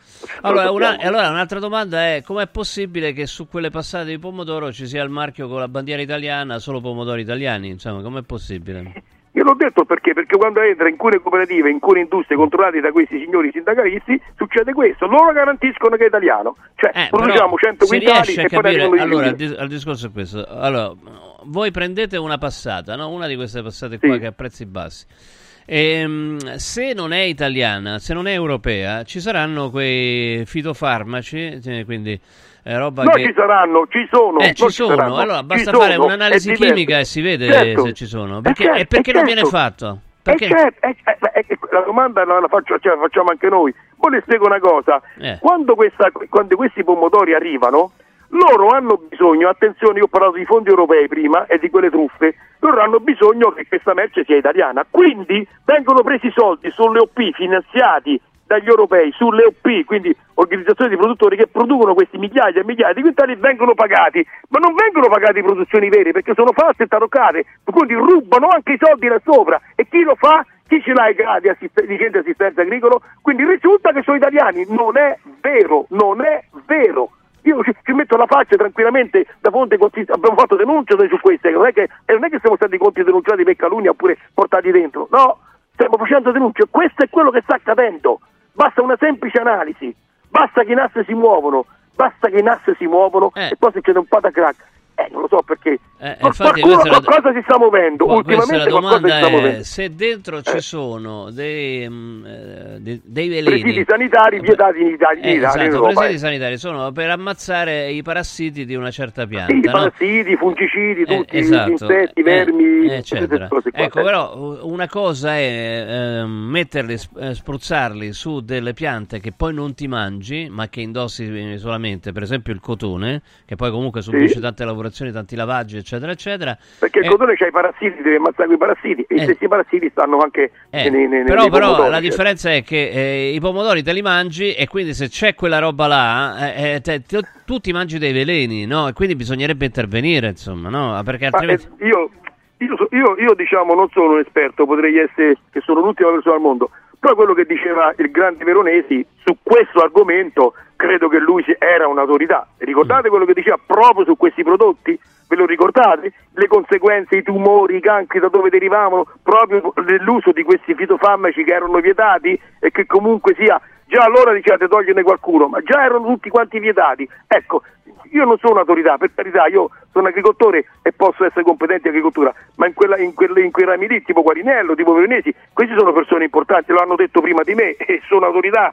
Allora, Lo una- sappiamo. allora, un'altra domanda è com'è possibile che su quelle passate di pomodoro ci sia il marchio con la bandiera italiana, solo pomodori italiani? Insomma, com'è possibile? Io l'ho detto perché, perché quando entra in alcune cooperative, in alcune industrie controllate da questi signori sindacalisti, succede questo, loro garantiscono che è italiano, cioè Eh, produciamo però 100 si quintali e poi arrivano di allora dis- il discorso è questo. Allora voi prendete una passata no? una di queste passate qua che è a prezzi bassi. Ehm, se non è italiana se non è europea ci saranno quei fitofarmaci eh, quindi eh, roba No, che ci saranno, ci sono. eh, ci sono, saranno, allora ci basta sono, fare è un'analisi chimica e si vede Certo. se ci sono. Perché, certo, e perché non viene certo. fatto? Eh, Perché? certo, eh, la domanda la, la faccio- ce la facciamo anche noi. Poi le spiego una cosa: Eh. quando, questa- quando questi pomodori arrivano, loro hanno bisogno, attenzione, io ho parlato di fondi europei prima e di quelle truffe, loro hanno bisogno che questa merce sia italiana. Quindi vengono presi i soldi sulle OP finanziati dagli europei sulle OP, quindi organizzazioni di produttori che producono questi migliaia e migliaia di quintali vengono pagati, ma non vengono pagati produzioni vere perché sono false e taroccate, quindi rubano anche i soldi là sopra. E chi lo fa? Chi ce l'ha i gradi assist- di gente assistenza agricolo? Quindi risulta che sono italiani, non è vero, non è vero. Io ci, ci metto la faccia tranquillamente da fonte abbiamo fatto denunce su queste, non è che, non è che siamo stati conti denunciati per calunnia oppure portati dentro, no, stiamo facendo denunce, questo è quello che sta accadendo, basta una semplice analisi, basta che i NAS si muovono, basta che i NAS si muovono e poi succede un patacrack. Eh, non lo so perché. Eh, infatti qualcuno, qualcosa si sta muovendo, Qua- ultimamente qualcosa si sta muovendo. se dentro ci sono dei, mm, eh, de- dei veleni Presidi sanitari vietati in Italia, in Eh, Italia, in esatto, Europa, presidi eh. sanitari sono per ammazzare i parassiti di una certa pianta Sì, no? parassiti, fungicidi, Eh, tutti, esatto. insetti, Eh, vermi, eh, eccetera. cose qua. Ecco, eh. però una cosa è ehm, metterli, sp- eh, spruzzarli su delle piante che poi non ti mangi, ma che indossi eh, solamente, per esempio il cotone, che poi comunque subisce tante lavorazioni, tanti lavaggi, eccetera, eccetera. Perché il Eh, cotone c'ha i parassiti, devi ammazzare quei parassiti, e Eh. stessi parassiti stanno anche Eh, nei, nei, però, nei però pomodori, la cioè. differenza è che eh, i pomodori te li mangi e quindi se c'è quella roba là, eh, eh, te- te- tu ti mangi dei veleni, no? E quindi bisognerebbe intervenire, insomma, no? Perché Ma, altrimenti... eh, io, io, io- io, diciamo non sono un esperto, potrei essere che sono l'ultima persona al mondo, però quello che diceva il grande Veronesi su questo argomento credo che lui era un'autorità. Ricordate quello che diceva proprio su questi prodotti? Ve lo ricordate? Le conseguenze, i tumori, i cancri da dove derivavano proprio dell'uso di questi fitofarmaci che erano vietati e che comunque sia già allora dicevate toglierne qualcuno, ma già erano tutti quanti vietati. Ecco, io non sono un'autorità, per carità, io sono agricoltore e posso essere competente in agricoltura, ma in, quella- in quelle- in quei rami lì, tipo Guarinello, tipo Veronesi, questi sono persone importanti, lo hanno detto prima di me e sono autorità,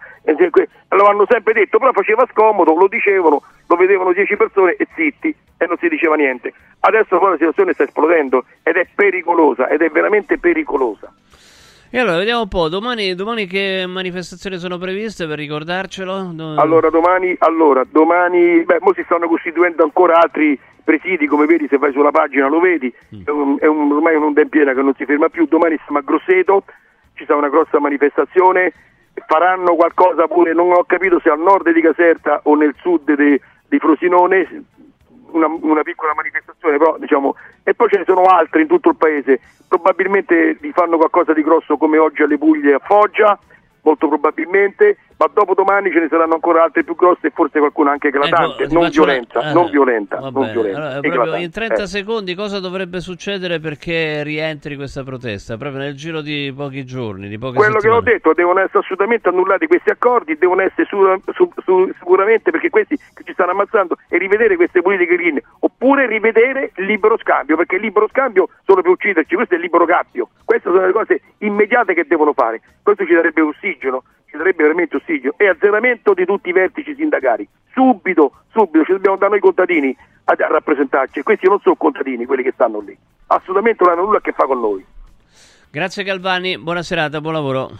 lo hanno sempre detto, però faceva scomodo, lo dicevano, lo vedevano dieci persone e zitti e non si diceva niente. Adesso poi la situazione sta esplodendo ed è pericolosa, ed è veramente pericolosa. E allora, vediamo un po', domani, domani che manifestazioni sono previste per ricordarcelo? Do- Allora domani, allora, domani, beh, mo si stanno costituendo ancora altri presidi, come vedi se vai sulla pagina lo vedi, è, un, è un- ormai un'onda in piena che non si ferma più, domani siamo a Grosseto, ci sarà una grossa manifestazione, faranno qualcosa pure, non ho capito se al nord di Caserta o nel sud de- di Frosinone, una, una piccola manifestazione, però diciamo, e poi ce ne sono altri in tutto il paese, probabilmente vi fanno qualcosa di grosso come oggi alle Puglie e a Foggia, molto probabilmente, ma dopo domani ce ne saranno ancora altre più grosse e forse qualcuna anche eclatante, Ecco, non una- violenza, eh, non violenza, va non bene. violenza. Allora, in 30 Eh. secondi cosa dovrebbe succedere perché rientri questa protesta? Proprio nel giro di pochi giorni, di poche Quello che ho settimane. detto, devono essere assolutamente annullati questi accordi, devono essere su- su- su- sicuramente perché questi che ci stanno ammazzando e rivedere queste politiche green, oppure rivedere il libero scambio, perché il libero scambio solo per ucciderci, questo è il libero cambio, queste sono le cose immediate che devono fare, questo ci darebbe ossigeno, ci darebbe veramente ossigeno e azzeramento di tutti i vertici sindacali, subito, subito, ci dobbiamo da noi contadini a, a rappresentarci questi non sono contadini quelli che stanno lì, assolutamente non hanno nulla a che fare con noi. Grazie Galvani, buona serata, buon lavoro.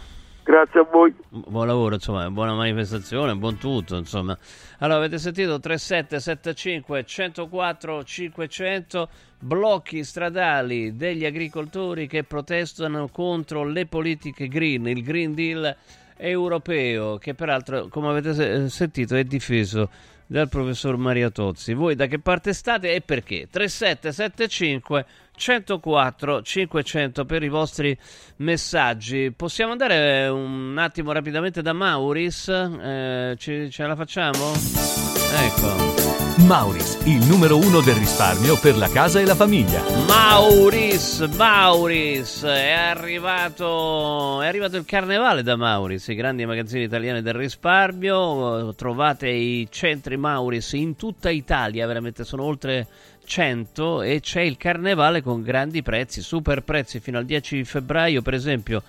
Grazie a voi. Buon lavoro, insomma, buona manifestazione, buon tutto, insomma. Allora, avete sentito 3775 104 500 blocchi stradali degli agricoltori che protestano contro le politiche green, il Green Deal europeo, che peraltro, come avete se- sentito, è difeso dal professor Maria Tozzi. Voi da che parte state e perché? 3775 104 500 per i vostri messaggi. Possiamo andare un attimo rapidamente da Mauris? Eh, ci- ce la facciamo? Ecco. Mauris, il numero uno del risparmio per la casa e la famiglia. Mauris, Mauris, è arrivato, è arrivato il carnevale da Mauris, i grandi magazzini italiani del risparmio. Trovate i centri Mauris in tutta Italia, veramente sono oltre 100 e c'è il carnevale con grandi prezzi, super prezzi fino al 10 febbraio, per esempio.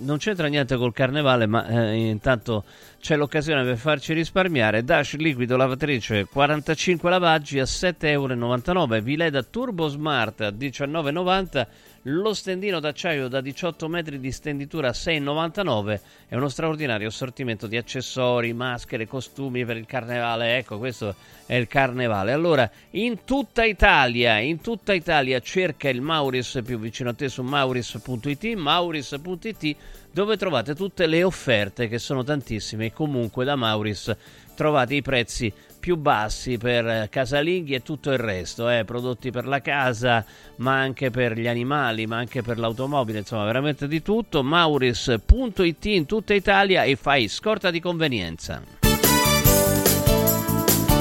Non c'entra niente col carnevale, ma eh, intanto c'è l'occasione per farci risparmiare. Dash liquido lavatrice 45 lavaggi a 7,99 euro. Vileda Turbo Smart a 19,90 lo stendino d'acciaio da 18 metri di stenditura a 6,99 è uno straordinario assortimento di accessori, maschere, costumi per il carnevale. Ecco, questo è il carnevale. Allora, in tutta Italia, in tutta Italia cerca il Mauris più vicino a te su mauris.it, mauris.it dove trovate tutte le offerte che sono tantissime e comunque da Mauris trovate i prezzi più bassi per eh, casalinghi e tutto il resto, eh, prodotti per la casa, ma anche per gli animali, ma anche per l'automobile, insomma, veramente di tutto. Mauris.it in tutta Italia e fai scorta di convenienza.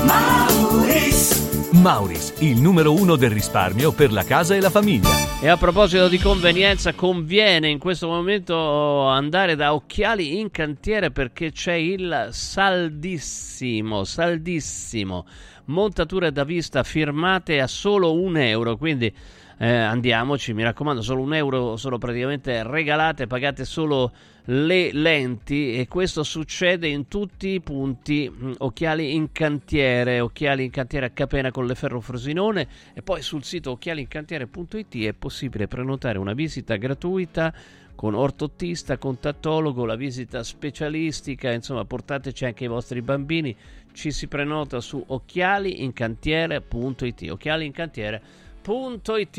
Mauris. Mauris, il numero uno del risparmio per la casa e la famiglia. E a proposito di convenienza, conviene in questo momento andare da Occhiali in cantiere perché c'è il saldissimo, saldissimo, montature da vista firmate a solo un euro, quindi eh, andiamoci, mi raccomando, solo un euro sono praticamente regalate, pagate solo le lenti e questo succede in tutti i punti mh, occhiali in cantiere occhiali in cantiere a Capena con le Ferro Frosinone e poi sul sito occhialincantiere.it è possibile prenotare una visita gratuita con ortottista, contattologo, la visita specialistica, insomma portateci anche i vostri bambini, ci si prenota su occhialincantiere.it occhialincantiere.it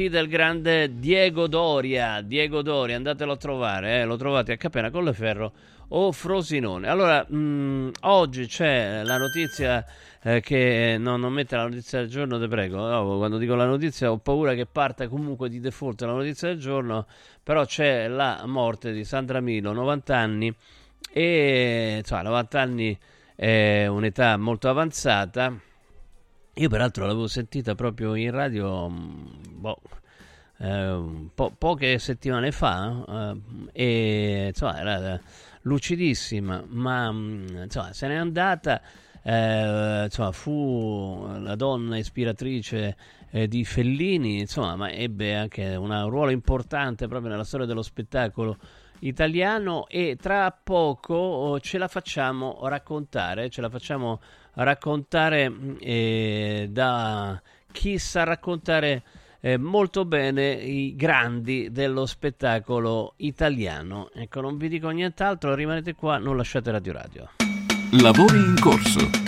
del grande Diego Doria. Diego Doria, andatelo a trovare, eh, lo trovate a Capena Colleferro o Frosinone. Allora, mh, oggi c'è la notizia eh, che no, non mette la notizia del giorno, te prego. No, quando dico la notizia ho paura che parta comunque di default la notizia del giorno, però c'è la morte di Sandra Milo, 90 anni e insomma, 90 anni è un'età molto avanzata. Io peraltro l'avevo sentita proprio in radio mh, boh, eh, po- poche settimane fa eh, e insomma era eh, lucidissima, ma mh, insomma se n'è andata, eh, insomma fu la donna ispiratrice eh, di Fellini, insomma, ma ebbe anche una- un ruolo importante proprio nella storia dello spettacolo italiano e tra poco oh, ce la facciamo raccontare, ce la facciamo raccontare mh, eh, da chi sa raccontare eh, molto bene i grandi dello spettacolo italiano. Ecco, non vi dico nient'altro, rimanete qua, non lasciate Radio Radio. Lavori in corso.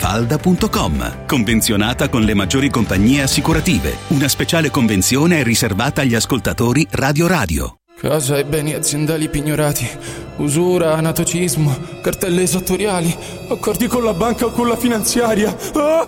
villamafalda.com. Convenzionata con le maggiori compagnie assicurative. Una speciale convenzione è riservata agli ascoltatori Radio Radio. Casa e beni aziendali pignorati, usura, anatocismo, cartelle esattoriali, accordi con la banca o con la finanziaria. Ah!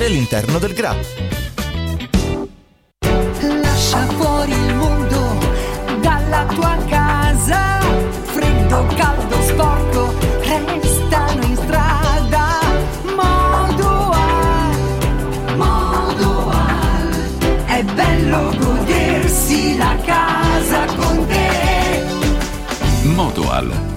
all'interno del GRA. Lascia fuori il mondo dalla tua casa. Freddo, caldo, sporco, restano in strada. Modoal, Modoal. È bello godersi la casa con te. Modoal,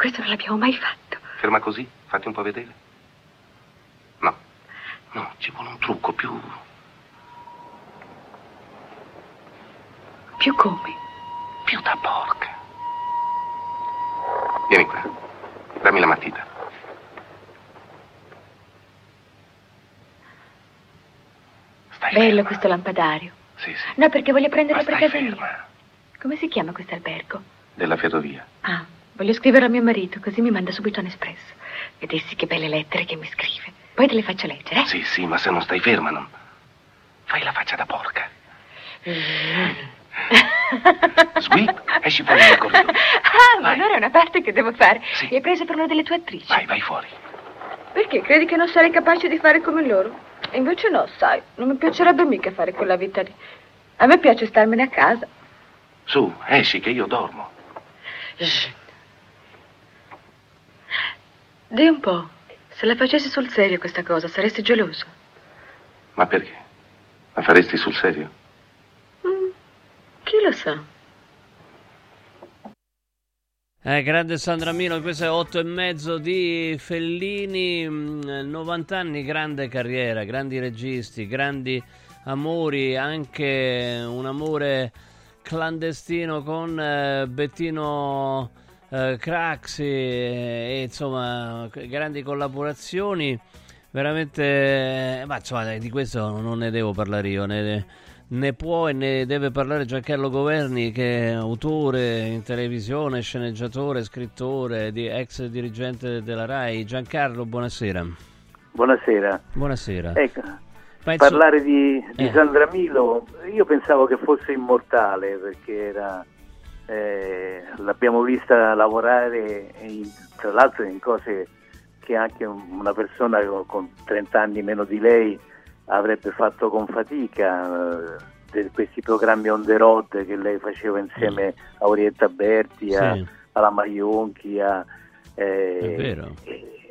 questo non l'abbiamo mai fatto. Ferma così, fatti un po' vedere. No, no, ci vuole un trucco più. Più come? Più da porca. Vieni qua. Dammi la matita. Bello questo lampadario. Sì, sì. No, perché voglio prenderlo per stai casa ferma. mia. Come si chiama questo albergo? Della ferrovia. Ah, voglio scriverlo a mio marito, così mi manda subito un espresso. Vedessi che belle lettere che mi scrive. Poi te le faccio leggere, eh? Sì, sì, ma se non stai ferma non... Fai la faccia da porca. Sweep, esci fuori nel corridoio. Ah, ma allora è una parte che devo fare. Mi hai preso per una delle tue attrici. Vai, vai fuori. Perché? Credi che non sarei capace di fare come loro? E invece no, sai, non mi piacerebbe mica fare quella vita lì. A me piace starmene a casa. Su, esci che io dormo. Di un po', se la facessi sul serio questa cosa, saresti geloso. Ma perché? La faresti sul serio? Chi lo sa? Eh, grande Sandra Milo, questo è 8 e mezzo di Fellini, mm, 90 anni, grande carriera, grandi registi, grandi amori, anche un amore clandestino con eh, Bettino eh, Craxi, e, insomma, grandi collaborazioni, veramente, eh, ma insomma, di questo non ne devo parlare io, ne, ne può e ne deve parlare Giancarlo Governi che è autore in televisione, sceneggiatore, scrittore, di, ex dirigente della RAI. Giancarlo, buonasera. Buonasera. Buonasera. Ecco, insomma- parlare di, di Eh. Sandra Milo, io pensavo che fosse immortale perché era, eh, l'abbiamo vista lavorare in- tra l'altro in cose che anche un- una persona con, con 30 anni meno di lei avrebbe fatto con fatica, eh, questi programmi on the road che lei faceva insieme a Orietta Berti, a- Sì. alla Maionchi, a, eh, È vero.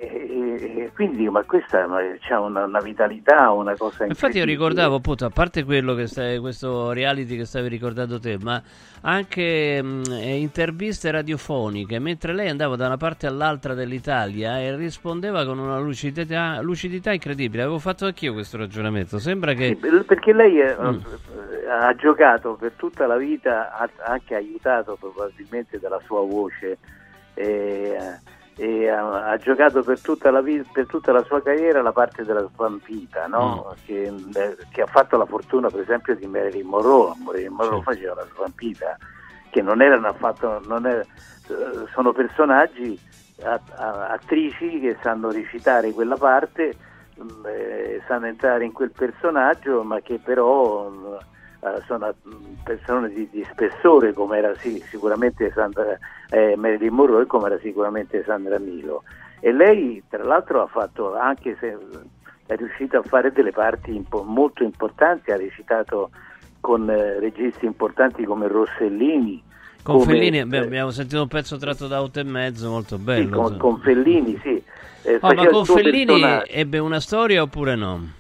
E, e quindi dico, ma questa ha una, una vitalità, una cosa Infatti io ricordavo appunto, a parte quello che stai, questo reality che stavi ricordando te, ma anche mh, eh, interviste radiofoniche, mentre lei andava da una parte all'altra dell'Italia e rispondeva con una lucidità, lucidità incredibile. Avevo fatto anch'io questo ragionamento. Sembra che... Sì, perché lei eh, Mm. eh, ha giocato per tutta la vita, ha anche aiutato probabilmente dalla sua voce, eh, e ha, ha giocato per tutta, la per tutta la sua carriera la parte della svampita, no? che, eh, che ha fatto la fortuna per esempio di Marilyn Monroe, Marilyn Monroe faceva la svampita, che non erano affatto, non era- eh, sono personaggi, attrici che sanno recitare quella parte, mh, eh, sanno entrare in quel personaggio, ma che però mh, eh, sono mh, persone di, di spessore, come era sì, sicuramente Sandra, eh, Marilyn Monroe e come era sicuramente Sandra Milo. E lei, tra l'altro, ha fatto, anche se è riuscita a fare delle parti impo- molto importanti, ha recitato con eh, registi importanti come Rossellini. Con come- Fellini beh, abbiamo sentito un pezzo tratto da 8 e mezzo, molto bello. sì, con, con Fellini, sì. Eh, Oh, ma con Fellini personaggio. ebbe una storia oppure no?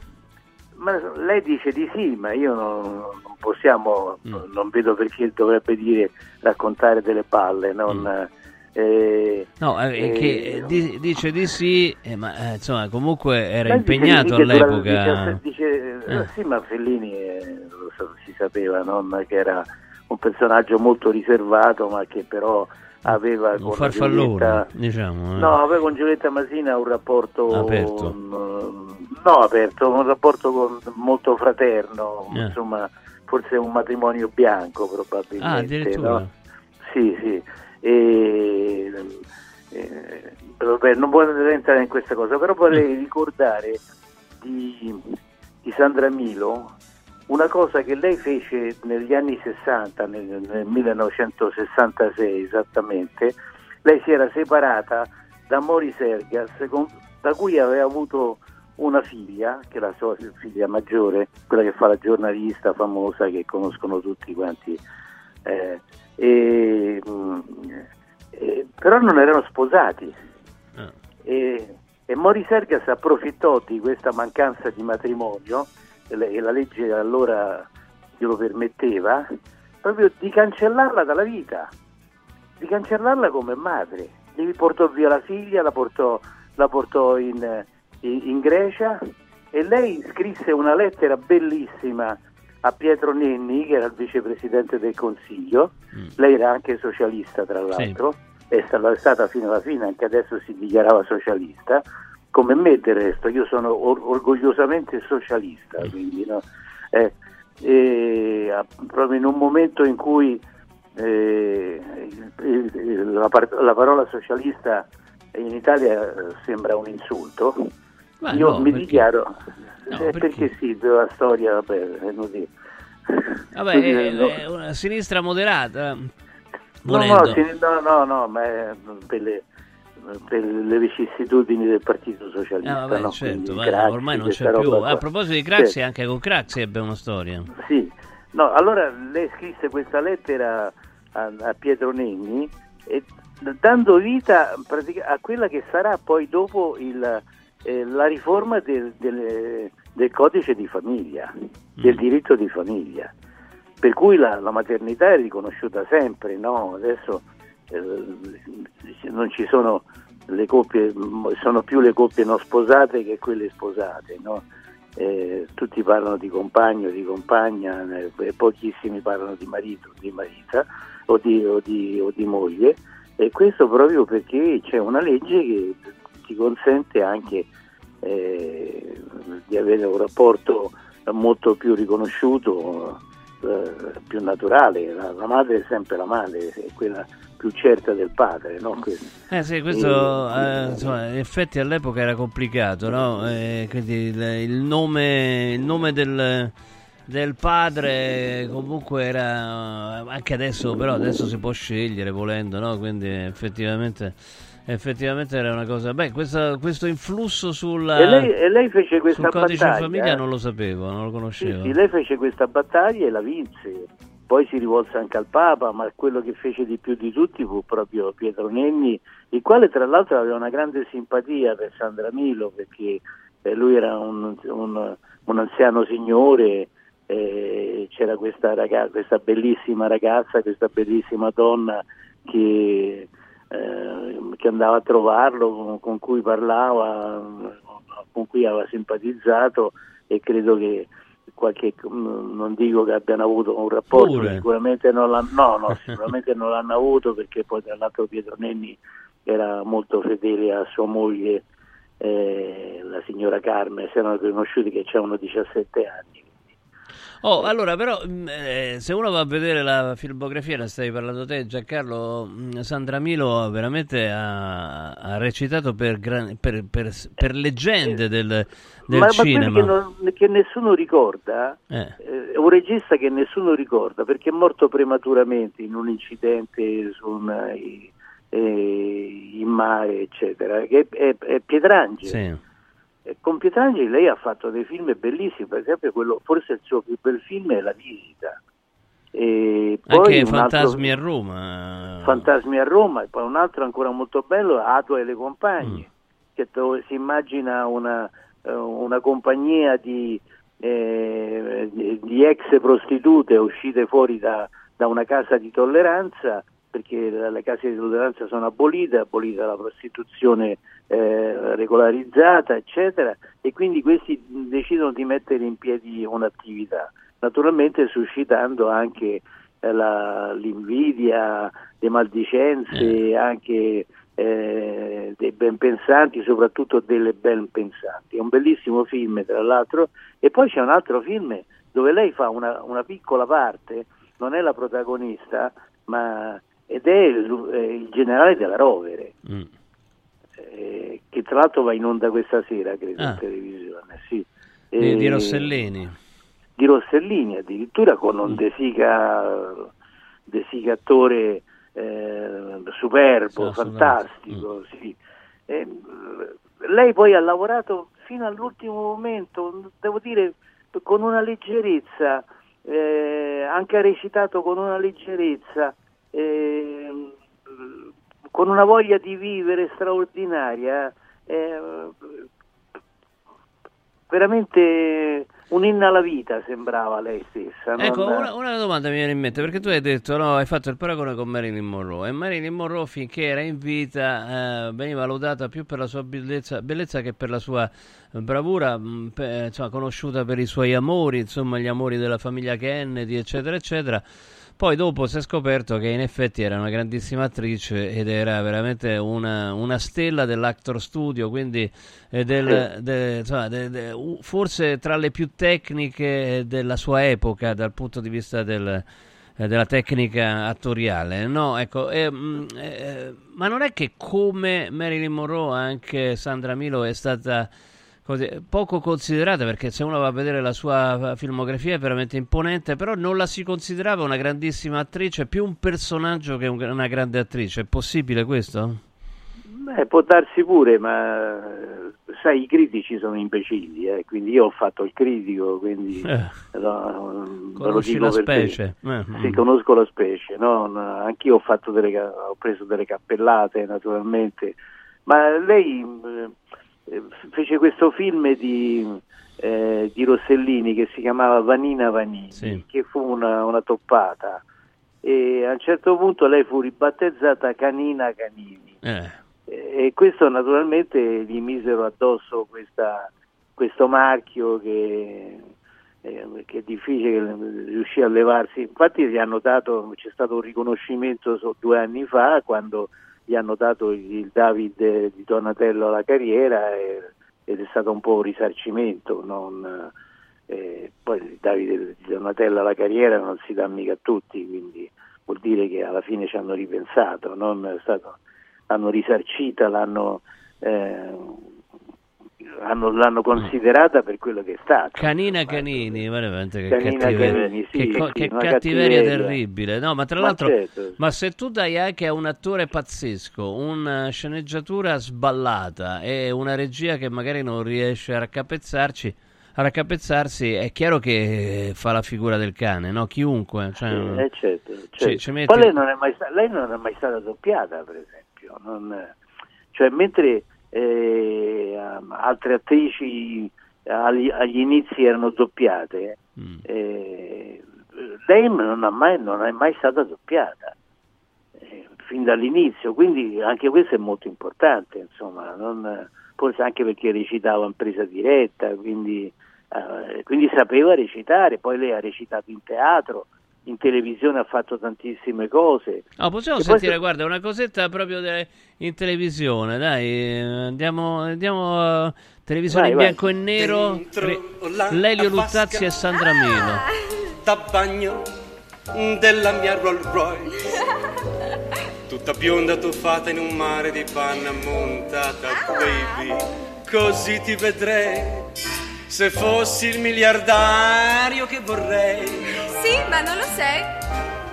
Ma lei dice di sì, ma io non, non possiamo, Mm. non vedo perché dovrebbe dire raccontare delle palle. Non, eh, No, eh, eh, che di- dice di sì, eh, ma eh, insomma comunque era dice impegnato durante- all'epoca. Dice, dice- Eh. Sì, ma Fellini eh, lo so- si sapeva non? che era un personaggio molto riservato, ma che però aveva Un con farfallone, Giulietta- diciamo. eh. No, aveva con Giulietta Masina un rapporto Aperto. no aperto, un rapporto con- molto fraterno, Eh. insomma, forse un matrimonio bianco probabilmente. Ah, addirittura. no? Sì, sì. E, eh, vabbè, non voglio entrare in questa cosa, però vorrei Mm. ricordare di, di Sandra Milo una cosa che lei fece negli anni 60, nel, nel 1966 esattamente, lei si era separata da Mori Sergas, con- da cui aveva avuto una figlia, che è la sua figlia maggiore, quella che fa la giornalista famosa che conoscono tutti quanti. eh, e, mm, eh, però non erano sposati. E, e Mori Sergas approfittò di questa mancanza di matrimonio, e la, legge allora glielo permetteva, proprio di cancellarla dalla vita, di cancellarla come madre. Gli portò via la figlia, la portò, la portò in, in- in Grecia e lei scrisse una lettera bellissima a Pietro Nenni, che era il vicepresidente del Consiglio, lei era anche socialista tra l'altro, è stata, è stata fino alla fine, anche adesso si dichiarava socialista, come me del resto, io sono or- orgogliosamente socialista, quindi no? Eh, e, a- proprio in un momento in cui eh, la, par- la parola socialista in Italia eh, sembra un insulto, Ma io no, mi perché? dichiaro, No, eh, perché? perché sì, la storia vabbè, è così. Vabbè, Quindi, è, no. è una sinistra moderata. No, no, no, no, no, ma è per le, per le vicissitudini del Partito Socialista. Ah, vabbè, no? certo, vai, Craxi, ormai non c'è più. qua. A proposito di Craxi, Sì. anche con Craxi ebbe una storia. Sì, no, allora lei scrisse questa lettera a, a Pietro Nenni e dando vita a quella che sarà poi dopo il, eh, la riforma del, del- del codice di famiglia, del diritto di famiglia, per cui la, la maternità è riconosciuta sempre, no? adesso non ci sono le coppie, sono più le coppie non sposate che quelle sposate, no? Eh, tutti parlano di compagno, di compagna, eh, pochissimi parlano di marito, di marita o di, o di- o di moglie e questo proprio perché c'è una legge che ti consente anche eh, di avere un rapporto molto più riconosciuto, eh, più naturale. La, la madre è sempre la madre, quella più certa del padre, no? Questo. Eh sì, questo eh, insomma, in effetti all'epoca era complicato, no? Eh, quindi il, il nome, il nome del, del padre comunque era anche adesso, però adesso si può scegliere volendo, no? Quindi effettivamente, effettivamente era una cosa. Beh, questa- questo influsso sulla, E lei, e lei fece questa sul codice battaglia. famiglia non lo sapevo, non lo Sì, conoscevo. sì, lei fece questa battaglia e la vinse. Poi si rivolse anche al Papa, ma quello che fece di più di tutti fu proprio Pietro Nenni, il quale tra l'altro aveva una grande simpatia per Sandra Milo, perché eh, lui era un, un- un anziano signore, eh, c'era questa, raga- questa bellissima ragazza, questa bellissima donna che, eh, che andava a trovarlo, con, con cui parlava, con cui aveva simpatizzato e credo che qualche, mm, non dico che abbiano avuto un rapporto, Pure. sicuramente non l'hanno, no, no, sicuramente non l'hanno avuto perché poi tra l'altro Pietro Nenni era molto fedele a sua moglie, eh, la signora Carmen, si erano conosciuti che c'erano 17 anni. Oh, allora, però, mh, eh, se uno va a vedere la filmografia, la stavi parlando te, Giancarlo, mh, Sandra Milo veramente ha, ha recitato per, gran- per- per- per leggende del, del ma, ma cinema. quelli che, non- che nessuno ricorda, Eh. eh, è un regista che nessuno ricorda perché è morto prematuramente in un incidente su un, eh, eh, in mare, eccetera, che è, è- è Pietrangeli. Sì. Eh, Con Pietrangeli lei ha fatto dei film bellissimi, per esempio quello, forse il suo più bel film è La visita. E poi Anche un altro- Fantasmi a Roma. Fantasmi a Roma, e poi un altro ancora molto bello, Atua e le compagne, Mm. che dove si immagina una, eh, una compagnia di, eh, di ex prostitute uscite fuori da, da una casa di tolleranza, perché le case di tolleranza sono abolite, è abolita la prostituzione eh, regolarizzata, eccetera, e quindi questi decidono di mettere in piedi un'attività, naturalmente suscitando anche eh, la- l'invidia, le maldicenze, anche eh, dei ben pensanti, soprattutto delle ben pensanti. È un bellissimo film, tra l'altro, e poi c'è un altro film dove lei fa una, una piccola parte, non è la protagonista, ma ed è il, eh, il generale della Rovere, Mm. eh, che tra l'altro va in onda questa sera, credo, Ah. in televisione. Sì. Di, di Eh, Rossellini. di Rossellini addirittura con Mm. un De Sica, De Sica attore eh, superbo, Sì, fantastico. sì. Eh, lei poi ha lavorato fino all'ultimo momento, devo dire, con una leggerezza, eh, anche ha recitato con una leggerezza, eh, con una voglia di vivere straordinaria. eh, veramente un inno alla vita sembrava lei stessa. non- Ecco, una, una domanda mi viene in mente, perché tu hai detto, no, hai fatto il paragone con Marilyn Monroe, e Marilyn Monroe finché era in vita eh, veniva lodata più per la sua bellezza, bellezza che per la sua eh, bravura, mh, pe- insomma, conosciuta per i suoi amori, insomma, gli amori della famiglia Kennedy, eccetera, eccetera. Poi dopo si è scoperto che in effetti era una grandissima attrice ed era veramente una, una stella dell'actor studio, quindi eh, del- Sì. de- insomma, de- de- forse tra le più tecniche della sua epoca dal punto di vista del- eh, della tecnica attoriale. No, ecco, eh, mh, eh, ma non è che come Marilyn Monroe anche Sandra Milo è stata così, poco considerata perché se uno va a vedere la sua filmografia è veramente imponente, però non la si considerava una grandissima attrice, più un personaggio che un- una grande attrice. È possibile questo? Beh, può darsi pure, ma eh, sai, i critici sono imbecilli, eh, quindi io ho fatto il critico, quindi Eh. no, Conosci la specie. Eh, Sì, mm. conosco la specie, no? Anch'io ho, fatto delle, ho preso delle cappellate naturalmente, ma lei eh, fece questo film di, eh, di Rossellini che si chiamava Vanina Vanini, Sì. che fu una, una toppata e a un certo punto lei fu ribattezzata Canina Canini Eh. e questo naturalmente gli misero addosso questa- questo marchio che, eh, che è difficile riuscire a levarsi. Infatti gli hanno dato, c'è stato un riconoscimento so- due anni fa quando gli hanno dato il, David di Donatello alla carriera ed è stato un po' un risarcimento. non- eh, poi il Davide di Donatello alla carriera non si dà mica a tutti, quindi vuol dire che alla fine ci hanno ripensato, stato l'hanno risarcita, l'hanno, eh, hanno- l'hanno considerata per quello che è stata. Canina Canini, veramente che Canina cattiveria, Canini, sì, che, co- sì, che cattiveria cattiveria. terribile. No, ma tra Ma l'altro, certo. ma se tu dai anche a un attore pazzesco una sceneggiatura sballata e una regia che magari non riesce a raccapezzarci, a raccapezzarsi, è chiaro che fa la figura del cane, no? Chiunque. Cioè, Eh, certo, certo. ci metti- Poi lei non, è mai sta- lei non è mai stata doppiata, per esempio. non- cioè, mentre eh, altre attrici agli, agli inizi erano doppiate, Mm. eh, lei non, ha mai, non è mai stata doppiata eh, fin dall'inizio, quindi anche questo è molto importante, insomma, non- forse anche perché recitava in presa diretta, quindi, eh, quindi sapeva recitare, poi lei ha recitato in teatro, in televisione ha fatto tantissime cose. No, possiamo E poi sentire, se- guarda, una cosetta proprio de- in televisione, dai, andiamo, andiamo a televisione Vai, in vai. bianco e nero, Dentro Re- Lelio. Luttazzi e Sandra Milo. da bagno della mia Rolls Royce tutta bionda tuffata in un mare di panna montata baby così ti vedrei se fossi il miliardario che vorrei Sì, ma non lo sei.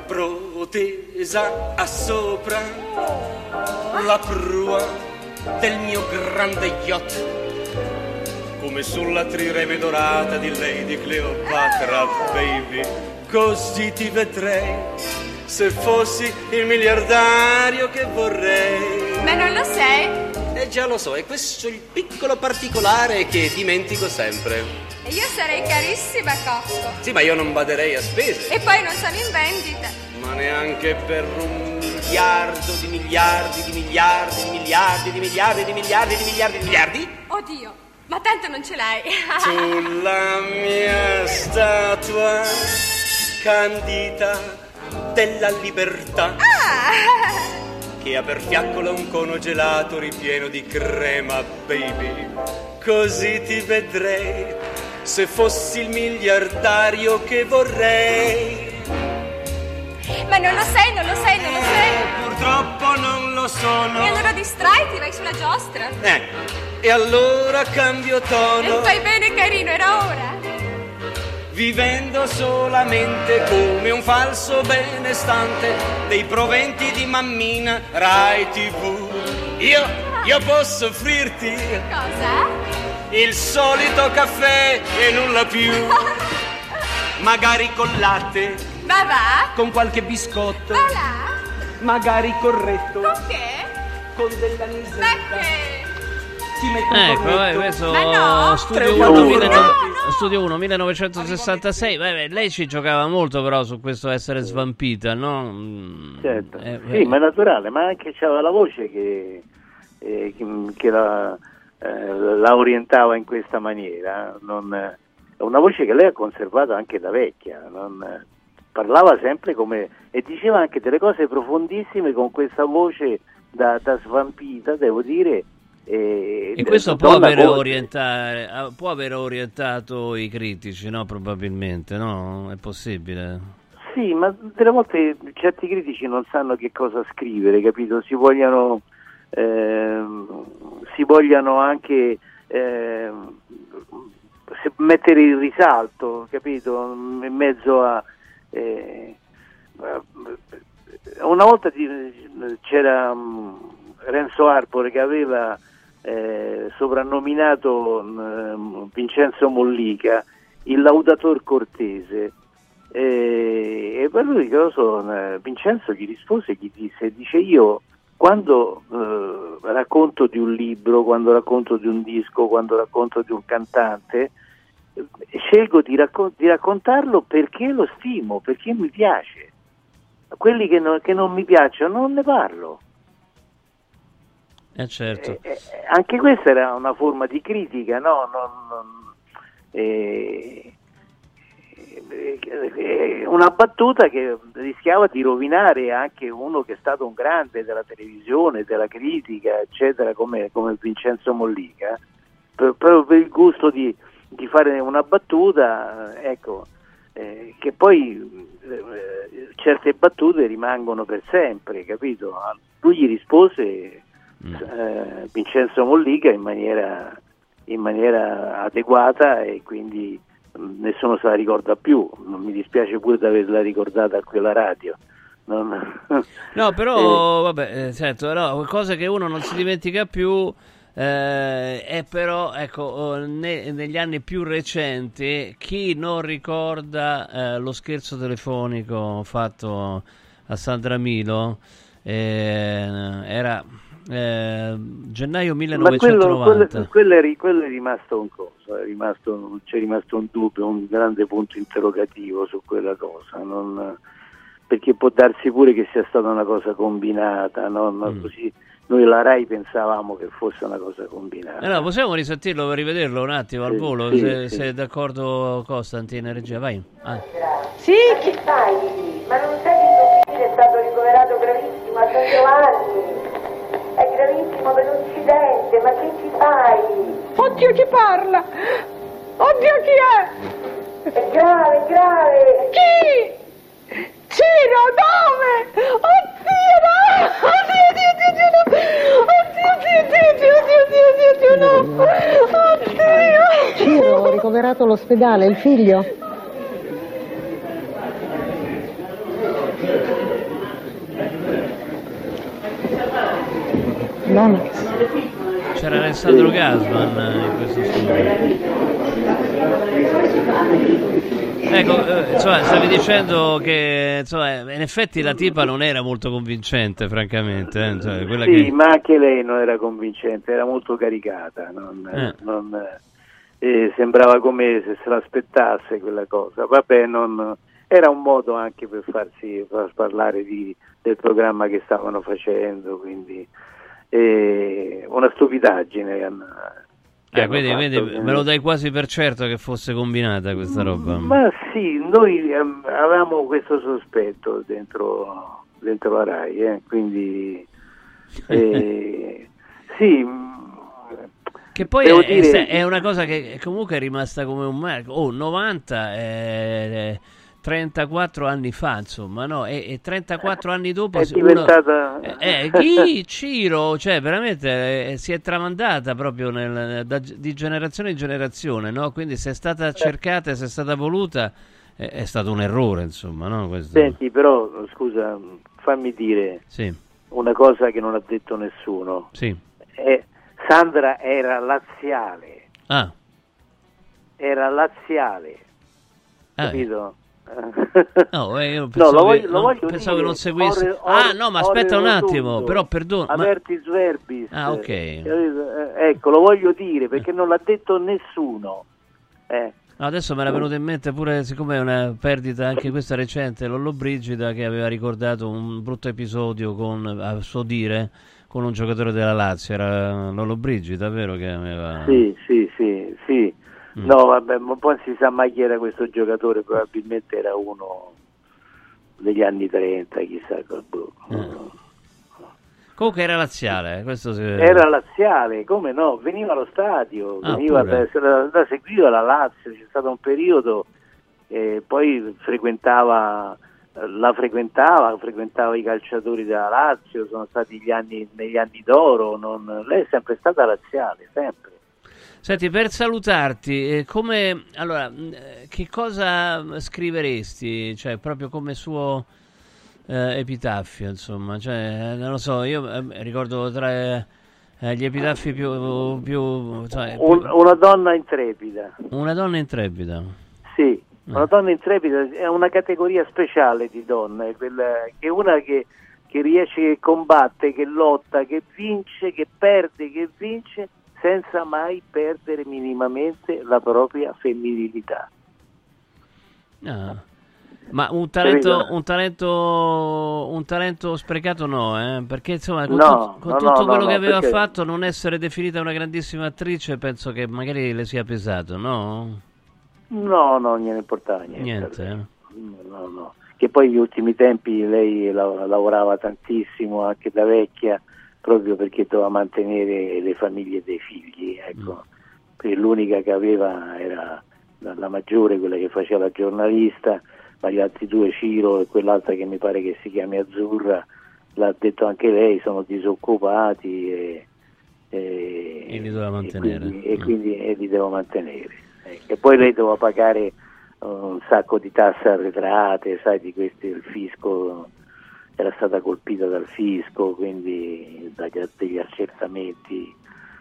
protesa a sopra la prua del mio grande yacht come sulla trireme dorata di Lady Cleopatra, baby. Così ti vedrei se fossi il miliardario che vorrei. Ma non lo sei. Eh già lo so, è questo il piccolo particolare che dimentico sempre. E io sarei carissima a costo. Sì, ma io non baderei a spese, E poi non sono in vendita. ma neanche per un miliardo di miliardi di miliardi di miliardi di miliardi di miliardi di miliardi di miliardi. Oddio, ma tanto non ce l'hai. Sulla mia statua candita della libertà che ha per fiaccola un cono gelato ripieno di crema, baby. Così ti vedrei se fossi il miliardario che vorrei. Ma non lo sei, non lo sei, non lo sei. Purtroppo non lo sono. E allora distraiti, vai sulla giostra. Eh, e allora cambio E tono. fai bene, carino, era ora. Vivendo solamente come un falso benestante dei proventi di mammina Rai TV. Io, io posso offrirti Cosa? il solito caffè e nulla più, magari con latte, Ma va? con qualche biscotto, Va là? magari corretto, Con che? con dell'anisetta. Ma che? Ti metto Ecco, corretto. eh, questo Ma no. studio Tre 1 uomini. 1900. No, no, Studio 1 1966. Beh, beh, lei ci giocava molto però su questo essere svampita, no? Mm, Certo. eh, sì, ma è naturale, ma anche c'aveva la voce che, eh, che, che la, eh, la orientava in questa maniera. Non, eh, è una voce che lei ha conservato anche da vecchia. non, eh, parlava sempre come. e diceva anche delle cose profondissime con questa voce da, da svampita, devo dire. E, E questo può avere, voce. orientare- ah, può avere orientato i critici, no? Probabilmente, no? È possibile. Sì, ma delle volte certi critici non sanno che cosa scrivere, capito? Si vogliono, ehm, si vogliono anche se- mettere in risalto, capito? In mezzo a... eh, una volta c'era mm, Renzo Arbore che aveva eh, soprannominato mm, Vincenzo Mollica il laudator cortese e, per lui so, eh, Vincenzo gli rispose, gli disse, dice io quando eh, racconto di un libro, quando racconto di un disco, quando racconto di un cantante, eh, scelgo di, raccon- di raccontarlo perché lo stimo, perché mi piace. Quelli che, non- che non mi piacciono non ne parlo. Eh certo. Eh, anche questa era una forma di critica, no? Non- non- eh, eh, eh, una battuta che rischiava di rovinare anche uno che è stato un grande della televisione, della critica, eccetera, come, come Vincenzo Mollica, proprio per il gusto di, di fare una battuta, eh, ecco, eh, che poi eh, certe battute rimangono per sempre, capito? Lui gli rispose eh, Vincenzo Mollica in maniera, in maniera adeguata e quindi mh, nessuno se la ricorda più. Non mi dispiace pure di averla ricordata a quella radio. Non- No, però, vabbè, eh, certo, però qualcosa che uno non si dimentica più eh, è però, ecco, oh, ne- negli anni più recenti, chi non ricorda eh, lo scherzo telefonico fatto a Sandra Milo, eh, era eh, gennaio Ma quello, 1990. quello- quello è, quello è rimasto un coso, è rimasto, c'è rimasto un dubbio, un grande punto interrogativo su quella cosa, non- perché può darsi pure che sia stata una cosa combinata, no? Ma Mm. così noi la RAI pensavamo che fosse una cosa combinata. Eh no, possiamo risentirlo per rivederlo un attimo al volo, sì, se, sì. se è d'accordo Costantin, regia, vai. Ah. Sì, che fai? Ma non sai che tuo figlio è stato ricoverato gravissimo a San Giovanni? È gravissimo per un incidente, ma che ci fai? Oddio chi parla? Oddio chi è? È grave, è grave! Chi? Ciro, dove? Oddio, no! Oddio, Dio, Dio, Dio, no! Oddio, Dio, Dio, Dio, Dio, Dio, no! Oddio! Ciro, ricoverato all'ospedale, il figlio? Nonna. C'era Alessandro Gasman eh, in questo studio. Ecco, eh, insomma, stavi dicendo che insomma, in effetti la tipa non era molto convincente, francamente. eh, quella sì, che... ma anche lei non era convincente, era molto caricata, non, Eh. non, eh, sembrava come se se l'aspettasse quella cosa. Vabbè, non- era un modo anche per farsi far parlare di- del programma che stavano facendo, quindi eh, una stupidaggine. Eh, hanno quindi, quindi me lo dai quasi per certo che fosse combinata questa roba. Ma sì, noi ehm, avevamo questo sospetto dentro, dentro la RAI, eh, quindi eh, sì, mh, Che poi è, è- dire- è una cosa che comunque è rimasta come un marco. Oh, 90 è 34 anni fa, insomma, no? E, e 34 anni dopo è se uno- diventata... Eh, chi Ciro, cioè veramente eh, si è tramandata proprio nel- da- di generazione in generazione, no? Quindi se è stata cercata, se è stata voluta, eh, è stato un errore, insomma, no? Questo- Senti, però, scusa, fammi dire Sì, una cosa che non ha detto nessuno. sì. Eh, Sandra era laziale, Ah, era laziale, Ah, capito? No, eh, io No, pensavo, lo voglio- che, non, pensavo che dire, non seguisse. ore- ah, no, ma aspetta un attimo, rotundo. però perdono. ma- Avertis verbis. Ah, ok. Eh, Ecco, lo voglio dire perché non l'ha detto nessuno. Eh, No, adesso me era venuto in mente pure, siccome è una perdita anche questa recente, Lollo Brigida che aveva ricordato un brutto episodio con, a suo dire, con un giocatore della Lazio, era Lollo Brigida, vero? Che aveva... Sì, sì, sì, sì. Mm. No, vabbè, ma poi si sa mai chi era questo giocatore, probabilmente era uno degli anni 30, chissà. boh. Comunque era laziale, eh, questo si... Era laziale, come no? Veniva allo stadio, Ah, veniva da, da- da- seguiva la Lazio, c'è stato un periodo, eh, poi frequentava, la frequentava, frequentava i calciatori della Lazio, sono stati gli anni, negli anni d'oro, non- lei è sempre stata laziale, sempre. Senti, per salutarti, eh, come... Allora, mh, eh, che cosa scriveresti? Cioè, proprio come suo eh, epitaffio, insomma. Cioè, eh, non lo so, io ricordo tra gli epitaffi più... più, cioè, più- Un- una donna intrepida. Una donna intrepida. Sì, una donna intrepida è una categoria speciale di donna, è quella che è una che, che riesce, che combatte, che lotta, che vince, che perde, che vince, senza mai perdere minimamente la propria femminilità. Ah. Ma un talento, un talento, un talento sprecato no, eh? perché insomma con, No, tut- con no, tutto no, quello che aveva perché- fatto non essere definita una grandissima attrice penso che magari le sia pesato, no? No, no, gliene importava niente. Niente, eh? No, no. Che poi negli ultimi tempi lei la- lavorava tantissimo anche da vecchia proprio perché doveva mantenere le famiglie dei figli. Ecco. Perché l'unica che aveva era la, maggiore, quella che faceva la giornalista, ma gli altri due, Ciro e quell'altra che mi pare che si chiami Azzurra, l'ha detto anche lei, sono disoccupati e, e, E li doveva e mantenere. quindi, e Mm. quindi e li devo mantenere. Ecco. E poi lei doveva pagare un sacco di tasse arretrate, sai, di questi il fisco era stata colpita dal fisco, quindi dagli, degli accertamenti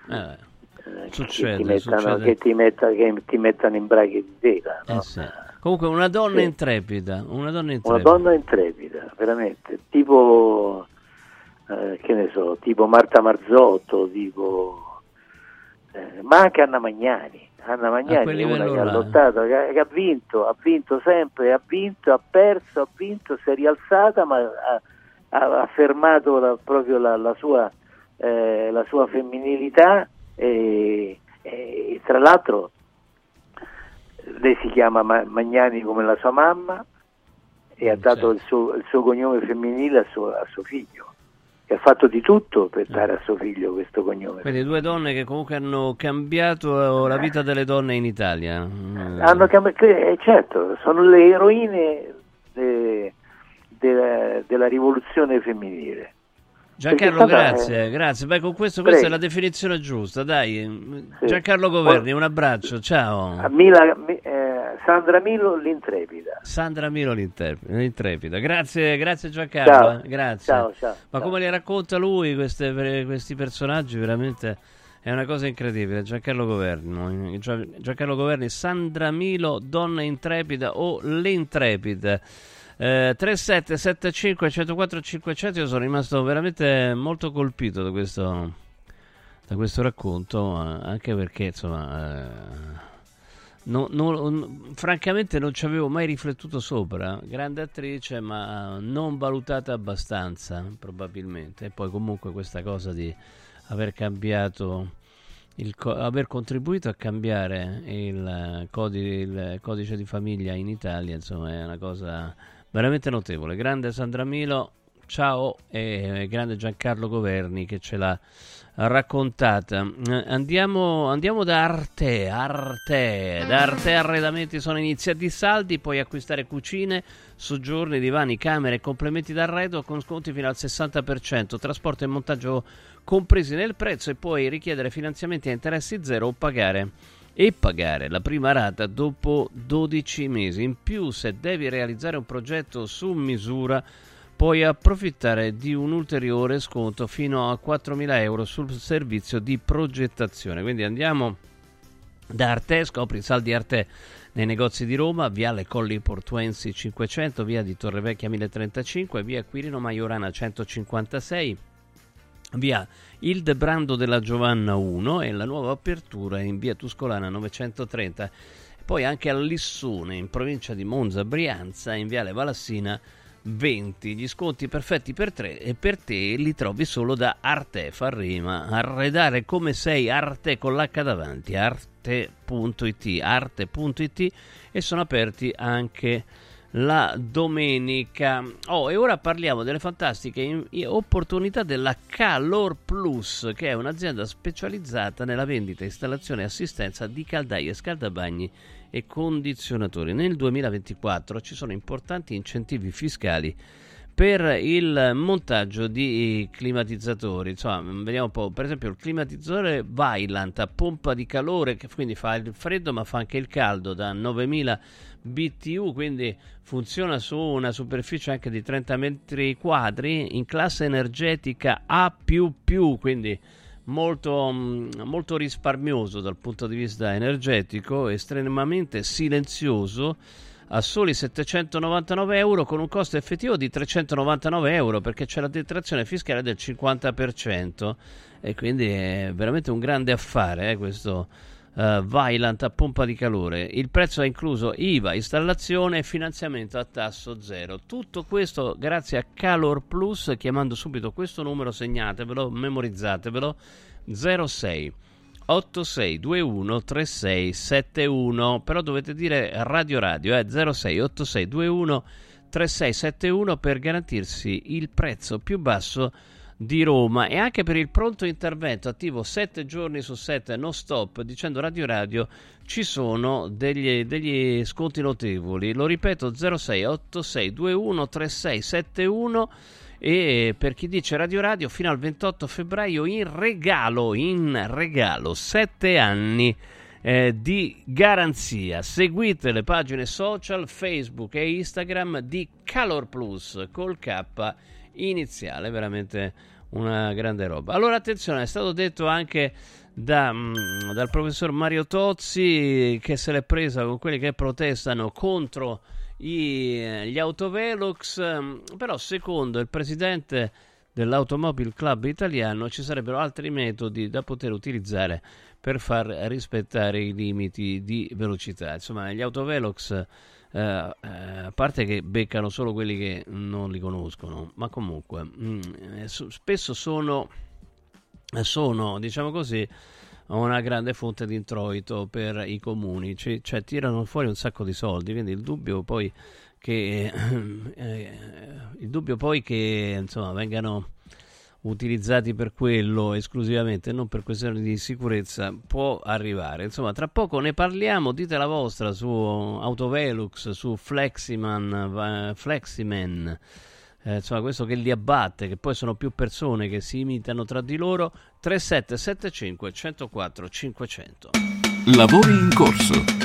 Eh, eh, Succede, che, ti mettano, che, ti metta- che ti mettano in braghe di tela. no? eh sì. Comunque una donna Sì. intrepida, una donna Una intrepida. donna intrepida, veramente, tipo, eh, che ne so, tipo Marta Marzotto, tipo, eh, ma anche Anna Magnani. Anna Magnani è una che ha lottato, che, ha- che ha vinto, ha vinto sempre, ha vinto, ha perso, ha vinto, si è rialzata, ma ha, ha affermato la- proprio la, la sua, eh, la sua femminilità e, e tra l'altro lei si chiama Ma- Magnani come la sua mamma e ha dato il, suo, il suo cognome femminile a suo, a suo figlio ha fatto di tutto per dare a suo figlio questo cognome. Quindi due donne che comunque hanno cambiato la vita delle donne in Italia. Mm. Hanno cambi- che- eh, certo, sono le eroine de- della- della rivoluzione femminile. Giancarlo, Perché è grazie, grazie. Beh, con questo questa Prego. è la definizione giusta, dai. Sì. Giancarlo Governi, un abbraccio, ciao. A Mila- mi- eh, Sandra Milo l'intrepida. Sandra Milo l'intrepida. Grazie, grazie Giancarlo. Ciao. eh, Grazie. Ciao, ciao, Ma come li racconta lui queste- questi personaggi veramente è una cosa incredibile. Giancarlo Governi, Gia- Giancarlo Governi, Sandra Milo, donna intrepida o l'intrepida. Eh, 3775 104 500 io sono rimasto veramente molto colpito da questo, da questo racconto eh, anche perché insomma eh, no- no- n- francamente non ci avevo mai riflettuto sopra. Grande attrice ma non valutata abbastanza probabilmente. E poi comunque questa cosa di aver cambiato il co- aver contribuito a cambiare il, codi- il codice di famiglia in Italia insomma è una cosa veramente notevole. Grande Sandra Milo ciao e grande Giancarlo Governi che ce l'ha raccontata. Eh, andiamo, andiamo da Arte Arte da Arte Arredamenti sono iniziati i saldi puoi acquistare cucine soggiorni, divani, camere e complementi d'arredo con sconti fino al 60% trasporto e montaggio compresi nel prezzo e puoi richiedere finanziamenti a interessi zero o pagare. E pagare la prima rata dopo 12 mesi. In più, se devi realizzare un progetto su misura, puoi approfittare di un ulteriore sconto fino a 4.000 euro sul servizio di progettazione. Quindi andiamo da Arte, scopri i saldi Arte nei negozi di Roma, Viale Colli Portuensi 500, via di Torrevecchia 1035, via Quirino Maiorana 156, via Ildebrando della Giovanna 1 e la nuova apertura in via Tuscolana 930. poi anche a Lissone, in provincia di Monza, Brianza, in Viale Valassina 20. Gli sconti perfetti per te e per te li trovi solo da Arte, fa rima. Arredare come sei, Arte con l'H davanti, arte.it, arte.it e sono aperti anche la domenica. Oh, e ora parliamo delle fantastiche opportunità della Calor Plus, che è un'azienda specializzata nella vendita, installazione e assistenza di caldaie, scaldabagni e condizionatori. Nel 2024 ci sono importanti incentivi fiscali per il montaggio di climatizzatori. Insomma, vediamo un po', per esempio il climatizzatore Vailant a pompa di calore che quindi fa il freddo ma fa anche il caldo da 9000 BTU, quindi funziona su una superficie anche di 30 metri quadri in classe energetica A++, quindi molto, mm, molto risparmioso dal punto di vista energetico, estremamente silenzioso a soli 799 euro con un costo effettivo di 399 euro perché c'è la detrazione fiscale del 50% e quindi è veramente un grande affare eh, questo uh, Vailant a pompa di calore. Il prezzo ha incluso IVA, installazione e finanziamento a tasso zero. Tutto questo grazie a Calor Plus chiamando subito questo numero, segnatevelo, memorizzatevelo 06 8621 3671 però dovete dire radio radio eh, 06 8621 3671 per garantirsi il prezzo più basso di Roma e anche per il pronto intervento attivo 7 giorni su 7 non stop dicendo radio radio ci sono degli, degli sconti notevoli lo ripeto 06 8621 3671 e per chi dice Radio Radio fino al 28 febbraio in regalo, in regalo, 7 anni eh, di garanzia. Seguite le pagine social Facebook e Instagram di Calor Plus col K iniziale, veramente una grande roba. Allora attenzione, è stato detto anche da, mm, dal professor Mario Tozzi che se l'è presa con quelli che protestano contro i, gli autovelox, ehm, però secondo il presidente dell'Automobile Club italiano ci sarebbero altri metodi da poter utilizzare per far rispettare i limiti di velocità. Insomma, gli autovelox, eh, eh, a parte che beccano solo quelli che non li conoscono, ma comunque mh, mm, spesso sono, sono, diciamo così, una grande fonte di introito per i comuni, cioè, cioè tirano fuori un sacco di soldi, quindi il dubbio poi che, eh, il dubbio poi che insomma, vengano utilizzati per quello esclusivamente, non per questioni di sicurezza, può arrivare. Insomma, tra poco ne parliamo, dite la vostra su Autovelux, su Fleximan, Fleximan eh, insomma questo che li abbatte, che poi sono più persone che si imitano tra di loro, 3775 104 500. Lavori in corso.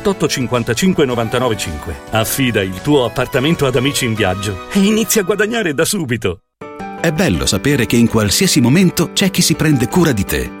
78 55 99 5. Affida il tuo appartamento ad amici in viaggio e inizia a guadagnare da subito. È bello sapere che in qualsiasi momento c'è chi si prende cura di te.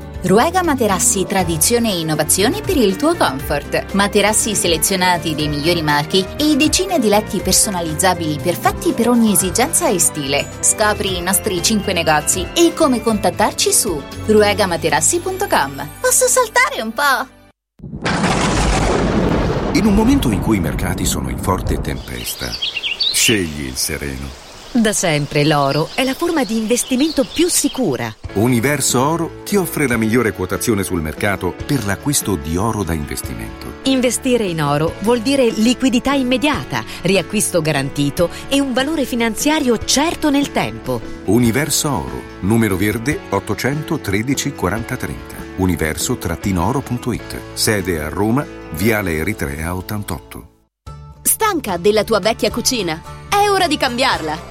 Ruega Materassi tradizione e innovazione per il tuo comfort. Materassi selezionati dei migliori marchi e decine di letti personalizzabili perfetti per ogni esigenza e stile. Scopri i nostri 5 negozi e come contattarci su ruegamaterassi.com. Posso saltare un po'? In un momento in cui i mercati sono in forte tempesta, scegli il sereno. Da sempre l'oro è la forma di investimento più sicura. Universo Oro ti offre la migliore quotazione sul mercato per l'acquisto di oro da investimento. Investire in oro vuol dire liquidità immediata, riacquisto garantito e un valore finanziario certo nel tempo. Universo Oro, numero verde 813 4030. Universo-oro.it. Sede a Roma, Viale Eritrea 88. Stanca della tua vecchia cucina? È ora di cambiarla!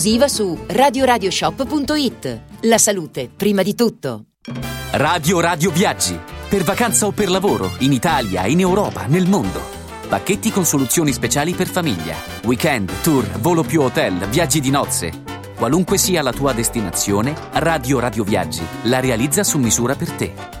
su radioradioshop.it. La salute, prima di tutto. Radio Radio Viaggi. Per vacanza o per lavoro, in Italia, in Europa, nel mondo. Pacchetti con soluzioni speciali per famiglia. Weekend, tour, volo più hotel, viaggi di nozze. Qualunque sia la tua destinazione, Radio Radio Viaggi la realizza su misura per te.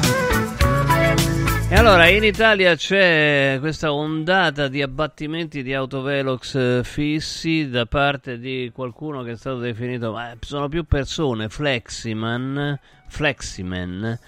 E allora in Italia c'è questa ondata di abbattimenti di autovelox eh, fissi da parte di qualcuno che è stato definito, ma sono più persone, Fleximan, Fleximan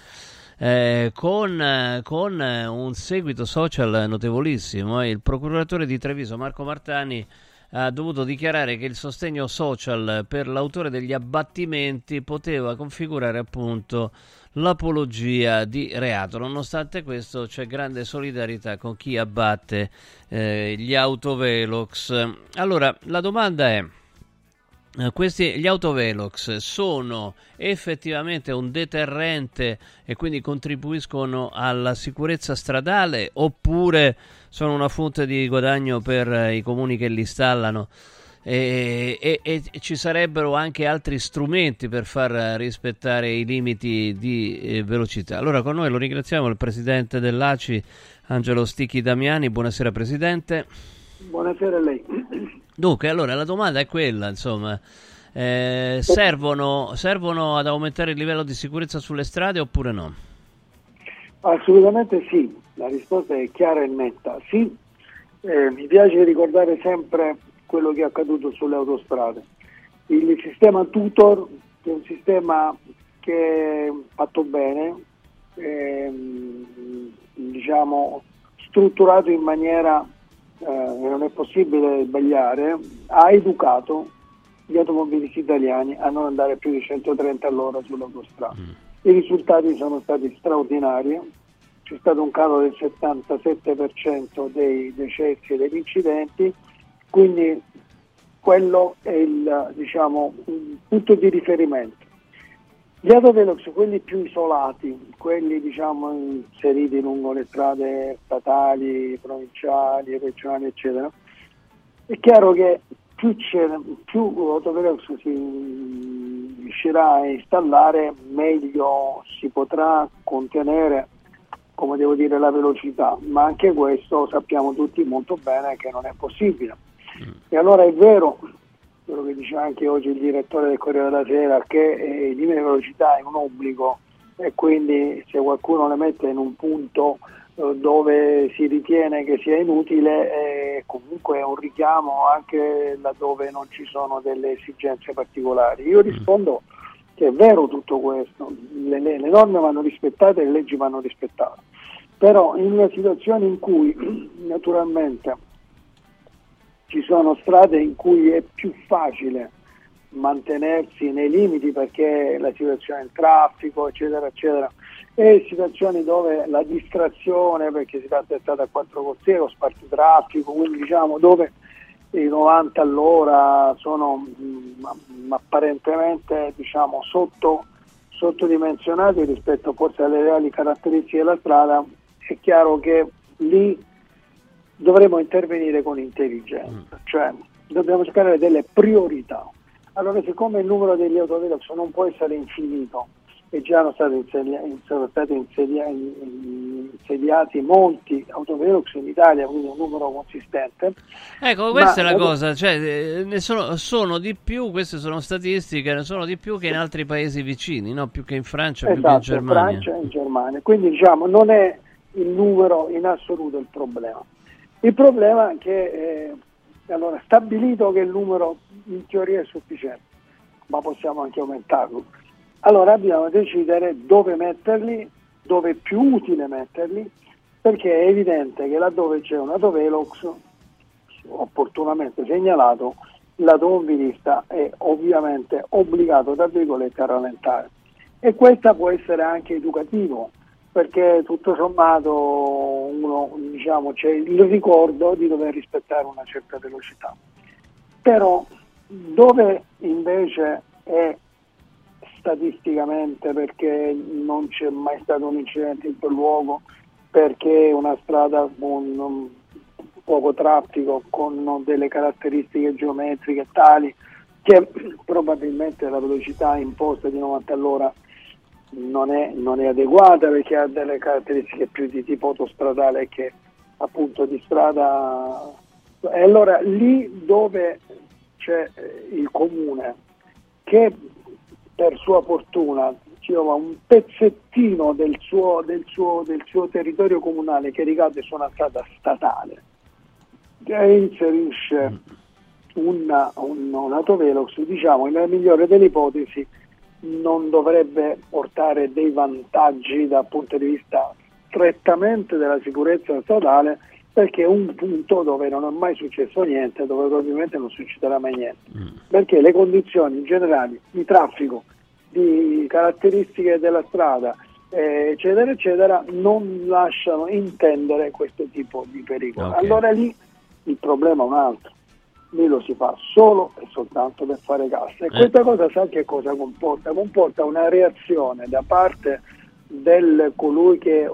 eh, con, con, un seguito social notevolissimo. Il procuratore di Treviso, Marco Martani, ha dovuto dichiarare che il sostegno social per l'autore degli abbattimenti poteva configurare appunto l'apologia di reato. Nonostante questo c'è grande solidarietà con chi abbatte eh, gli autovelox. Allora, la domanda è eh, questi, gli autovelox sono effettivamente un deterrente e quindi contribuiscono alla sicurezza stradale oppure sono una fonte di guadagno per eh, i comuni che li installano? E, e, e, ci sarebbero anche altri strumenti per far rispettare i limiti di eh, velocità. Allora con noi lo ringraziamo il presidente dell'ACI Angelo Sticchi Damiani. Buonasera presidente. Buonasera a lei. Dunque, allora la domanda è quella, insomma, eh, servono, servono, ad aumentare il livello di sicurezza sulle strade oppure no? Assolutamente sì, la risposta è chiara e netta, sì. Eh, mi piace ricordare sempre quello che è accaduto sulle autostrade. Il sistema tutor che è un sistema che è fatto bene, ehm, diciamo strutturato in maniera eh, che non è possibile sbagliare, ha educato gli automobilisti italiani a non andare più di 130 all'ora sull'autostrada. I risultati sono stati straordinari, c'è stato un calo del 77% dei decessi e degli incidenti, quindi quello è il diciamo, un punto di riferimento. Gli autovelox, quelli più isolati, quelli diciamo, inseriti lungo le strade statali, provinciali, regionali, eccetera, è chiaro che più, più autovelox si riuscirà a installare, meglio si potrà contenere come devo dire, la velocità, ma anche questo sappiamo tutti molto bene che non è possibile. E allora è vero quello che diceva anche oggi il direttore del Corriere della Sera, che eh, il limite di velocità è un obbligo e quindi se qualcuno le mette in un punto eh, dove si ritiene che sia inutile, eh, comunque è un richiamo anche laddove non ci sono delle esigenze particolari. Io rispondo che è vero tutto questo, le, le, le norme vanno rispettate, le leggi vanno rispettate, però in una situazione in cui naturalmente ci sono strade in cui è più facile mantenersi nei limiti perché la situazione del traffico, eccetera, eccetera, e situazioni dove la distrazione, perché si tratta di strada a 4 corsie, sparti traffico, quindi diciamo dove i 90 all'ora sono mh, apparentemente diciamo, sotto, sottodimensionati rispetto forse alle reali caratteristiche della strada, è chiaro che lì dovremo intervenire con intelligenza, cioè dobbiamo cercare delle priorità. Allora siccome il numero degli autovelox non può essere infinito e già sono stati, insedi- sono stati insedi- insediati molti autovelox in Italia, quindi un numero consistente. Ecco, questa Ma- è la cosa, cioè, eh, ne sono, sono di più, queste sono statistiche, ne sono di più che in altri paesi vicini, no? più che in Francia, più che in Esatto, Germania. Francia e in Germania. Quindi diciamo non è il numero in assoluto il problema. Il problema è che eh, allora, stabilito che il numero in teoria è sufficiente, ma possiamo anche aumentarlo, allora dobbiamo decidere dove metterli, dove è più utile metterli, perché è evidente che laddove c'è un autovelox, opportunamente segnalato, l'automobilista è ovviamente obbligato, tra virgolette, a rallentare. E questo può essere anche educativo, perché tutto sommato uno, diciamo, c'è il ricordo di dover rispettare una certa velocità. Però dove invece è statisticamente perché non c'è mai stato un incidente in quel luogo, perché è una strada con poco traffico, con delle caratteristiche geometriche tali che probabilmente la velocità imposta di 90 all'ora non è, non è adeguata perché ha delle caratteristiche più di tipo autostradale che appunto di strada. E allora lì dove c'è eh, il comune che per sua fortuna trova un pezzettino del suo, del suo- del suo territorio comunale che ricade su una strada statale. Che inserisce un, un, un autovelox, diciamo nella migliore delle ipotesi non dovrebbe portare dei vantaggi dal punto di vista strettamente della sicurezza stradale perché è un punto dove non è mai successo niente, dove probabilmente non succederà mai niente, perché le condizioni generali di traffico, di caratteristiche della strada, eh, eccetera, eccetera, non lasciano intendere questo tipo di pericolo. Ok. Allora lì il problema è un altro, lì lo si fa solo e soltanto per fare cassa. E questa cosa sa che cosa comporta? Comporta una reazione da parte del colui che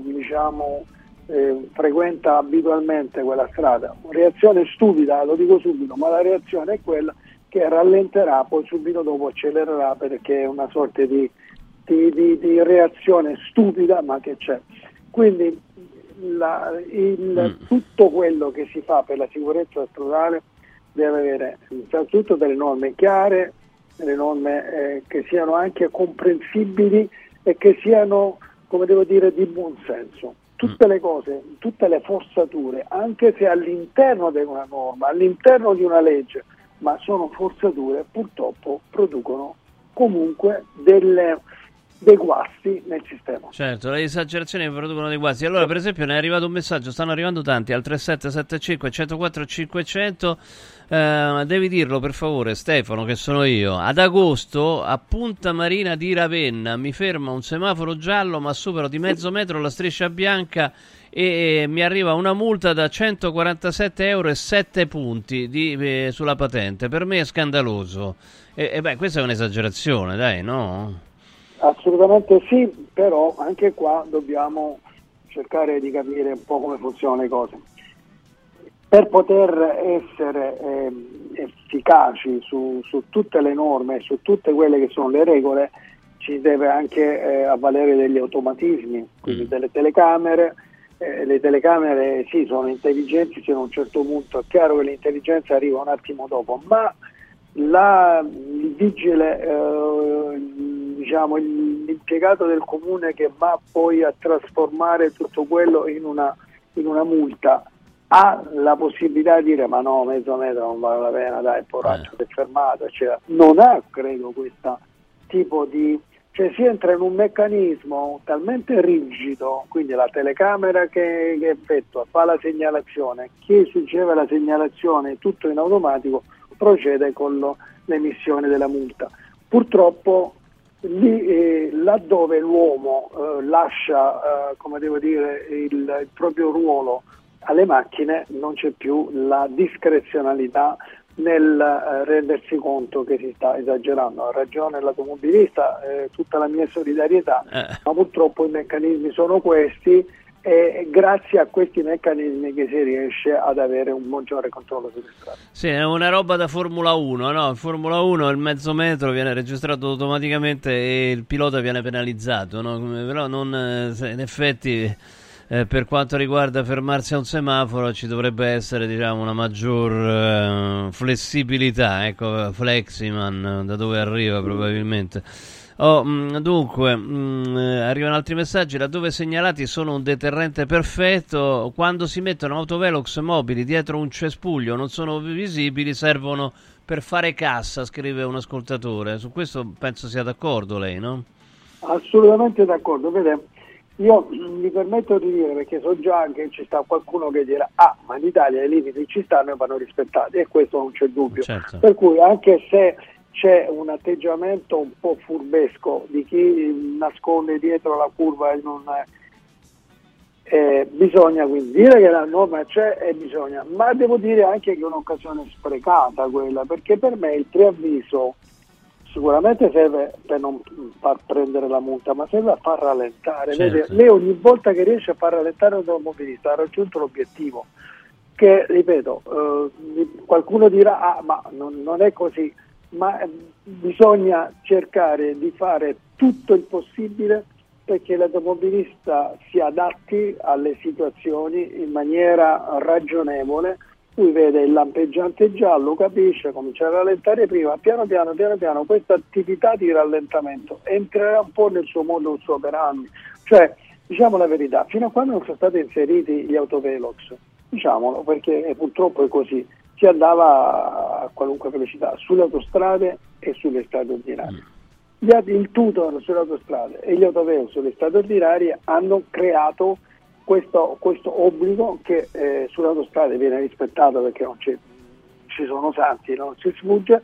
diciamo, eh, frequenta abitualmente quella strada. Reazione stupida, lo dico subito, ma la reazione è quella che rallenterà, poi subito dopo accelererà perché è una sorta di, di- di- di reazione stupida ma che c'è. Quindi la- il- tutto quello che si fa per la sicurezza stradale deve avere innanzitutto delle norme chiare, delle norme eh, che siano anche comprensibili e che siano, come devo dire, di buon senso. Tutte le cose, tutte le forzature, anche se all'interno di una norma, all'interno di una legge, ma sono forzature, purtroppo producono comunque delle, dei guasti nel sistema. Certo, le esagerazioni producono dei guasti. Allora, per esempio, ne è arrivato un messaggio, stanno arrivando tanti al 3775 104 500. Eh, devi dirlo per favore, Stefano, che sono io. Ad agosto a Punta Marina di Ravenna mi ferma un semaforo giallo, ma supero di mezzo metro la striscia bianca e mi arriva una multa da 147 euro e 7 punti di, eh, sulla patente. Per me è scandaloso. E, e beh, questa è un'esagerazione, dai, no? Assolutamente sì, però anche qua dobbiamo cercare di capire un po' come funzionano le cose. Per poter essere eh, efficaci su, su, tutte le norme, su tutte quelle che sono le regole, ci deve anche eh, avvalere degli automatismi, quindi mm. delle telecamere. Eh, le telecamere sì, sono intelligenti fino a un certo punto, è chiaro che l'intelligenza arriva un attimo dopo, ma la, il vigile, eh, diciamo, l'impiegato del comune che va poi a trasformare tutto quello in una, in una multa ha la possibilità di dire ma no, mezzo metro non vale la pena, dai, poraccio, eh. si è fermato, eccetera. Non ha, credo, questo tipo di... cioè si entra in un meccanismo talmente rigido, quindi la telecamera che, che effettua, fa la segnalazione, chi riceve la segnalazione, tutto in automatico, procede con lo, l'emissione della multa. Purtroppo lì, eh, laddove l'uomo eh, lascia eh, dire, il, il, proprio ruolo alle macchine non c'è più la discrezionalità nel eh, rendersi conto che si sta esagerando. Ha ragione l'automobilista, eh, tutta la mia solidarietà, eh. ma purtroppo i meccanismi sono questi e grazie a questi meccanismi che si riesce ad avere un maggiore controllo sulle strade. Sì, è una roba da Formula 1, no? In Formula 1 il mezzo metro viene registrato automaticamente e il pilota viene penalizzato, no? Però non, eh, in effetti eh, per quanto riguarda fermarsi a un semaforo ci dovrebbe essere diciamo, una maggior eh, flessibilità, ecco, Fleximan da dove arriva probabilmente. Oh, mm, dunque, mh, mm, arrivano altri messaggi. Laddove segnalati sono un deterrente perfetto, quando si mettono autovelox mobili dietro un cespuglio non sono visibili, servono per fare cassa, scrive un ascoltatore. Su questo penso sia d'accordo lei, no? Assolutamente d'accordo. Vede, io mi permetto di dire, perché so già che ci sta qualcuno che dirà, ah, ma in Italia i limiti ci stanno e vanno rispettati, e questo non c'è dubbio. Certo. Per cui anche se c'è un atteggiamento un po' furbesco di chi nasconde dietro la curva e non eh, bisogna quindi dire che la norma c'è e bisogna, ma devo dire anche che è un'occasione sprecata quella, perché per me il preavviso sicuramente serve per non far prendere la multa, ma serve a far rallentare. Certo. Vede, lei ogni volta che riesce a far rallentare l'automobilista ha raggiunto l'obiettivo, che ripeto, eh, qualcuno dirà ah ma non, non è così, ma eh, bisogna cercare di fare tutto il possibile perché l'automobilista si adatti alle situazioni in maniera ragionevole, lui vede il lampeggiante giallo, capisce, comincia a rallentare prima, piano piano, piano piano, questa attività di rallentamento entrerà un po' nel suo modo, nel suo operandi, cioè diciamo la verità, fino a quando non sono stati inseriti gli autovelox, diciamolo perché purtroppo è così, si andava a qualunque velocità sulle autostrade e sulle strade ordinarie. Il tutor sulle autostrade e gli autovelox sulle strade ordinarie hanno creato questo, questo obbligo che eh, sulle viene rispettato perché non ci sono santi, non si sfugge,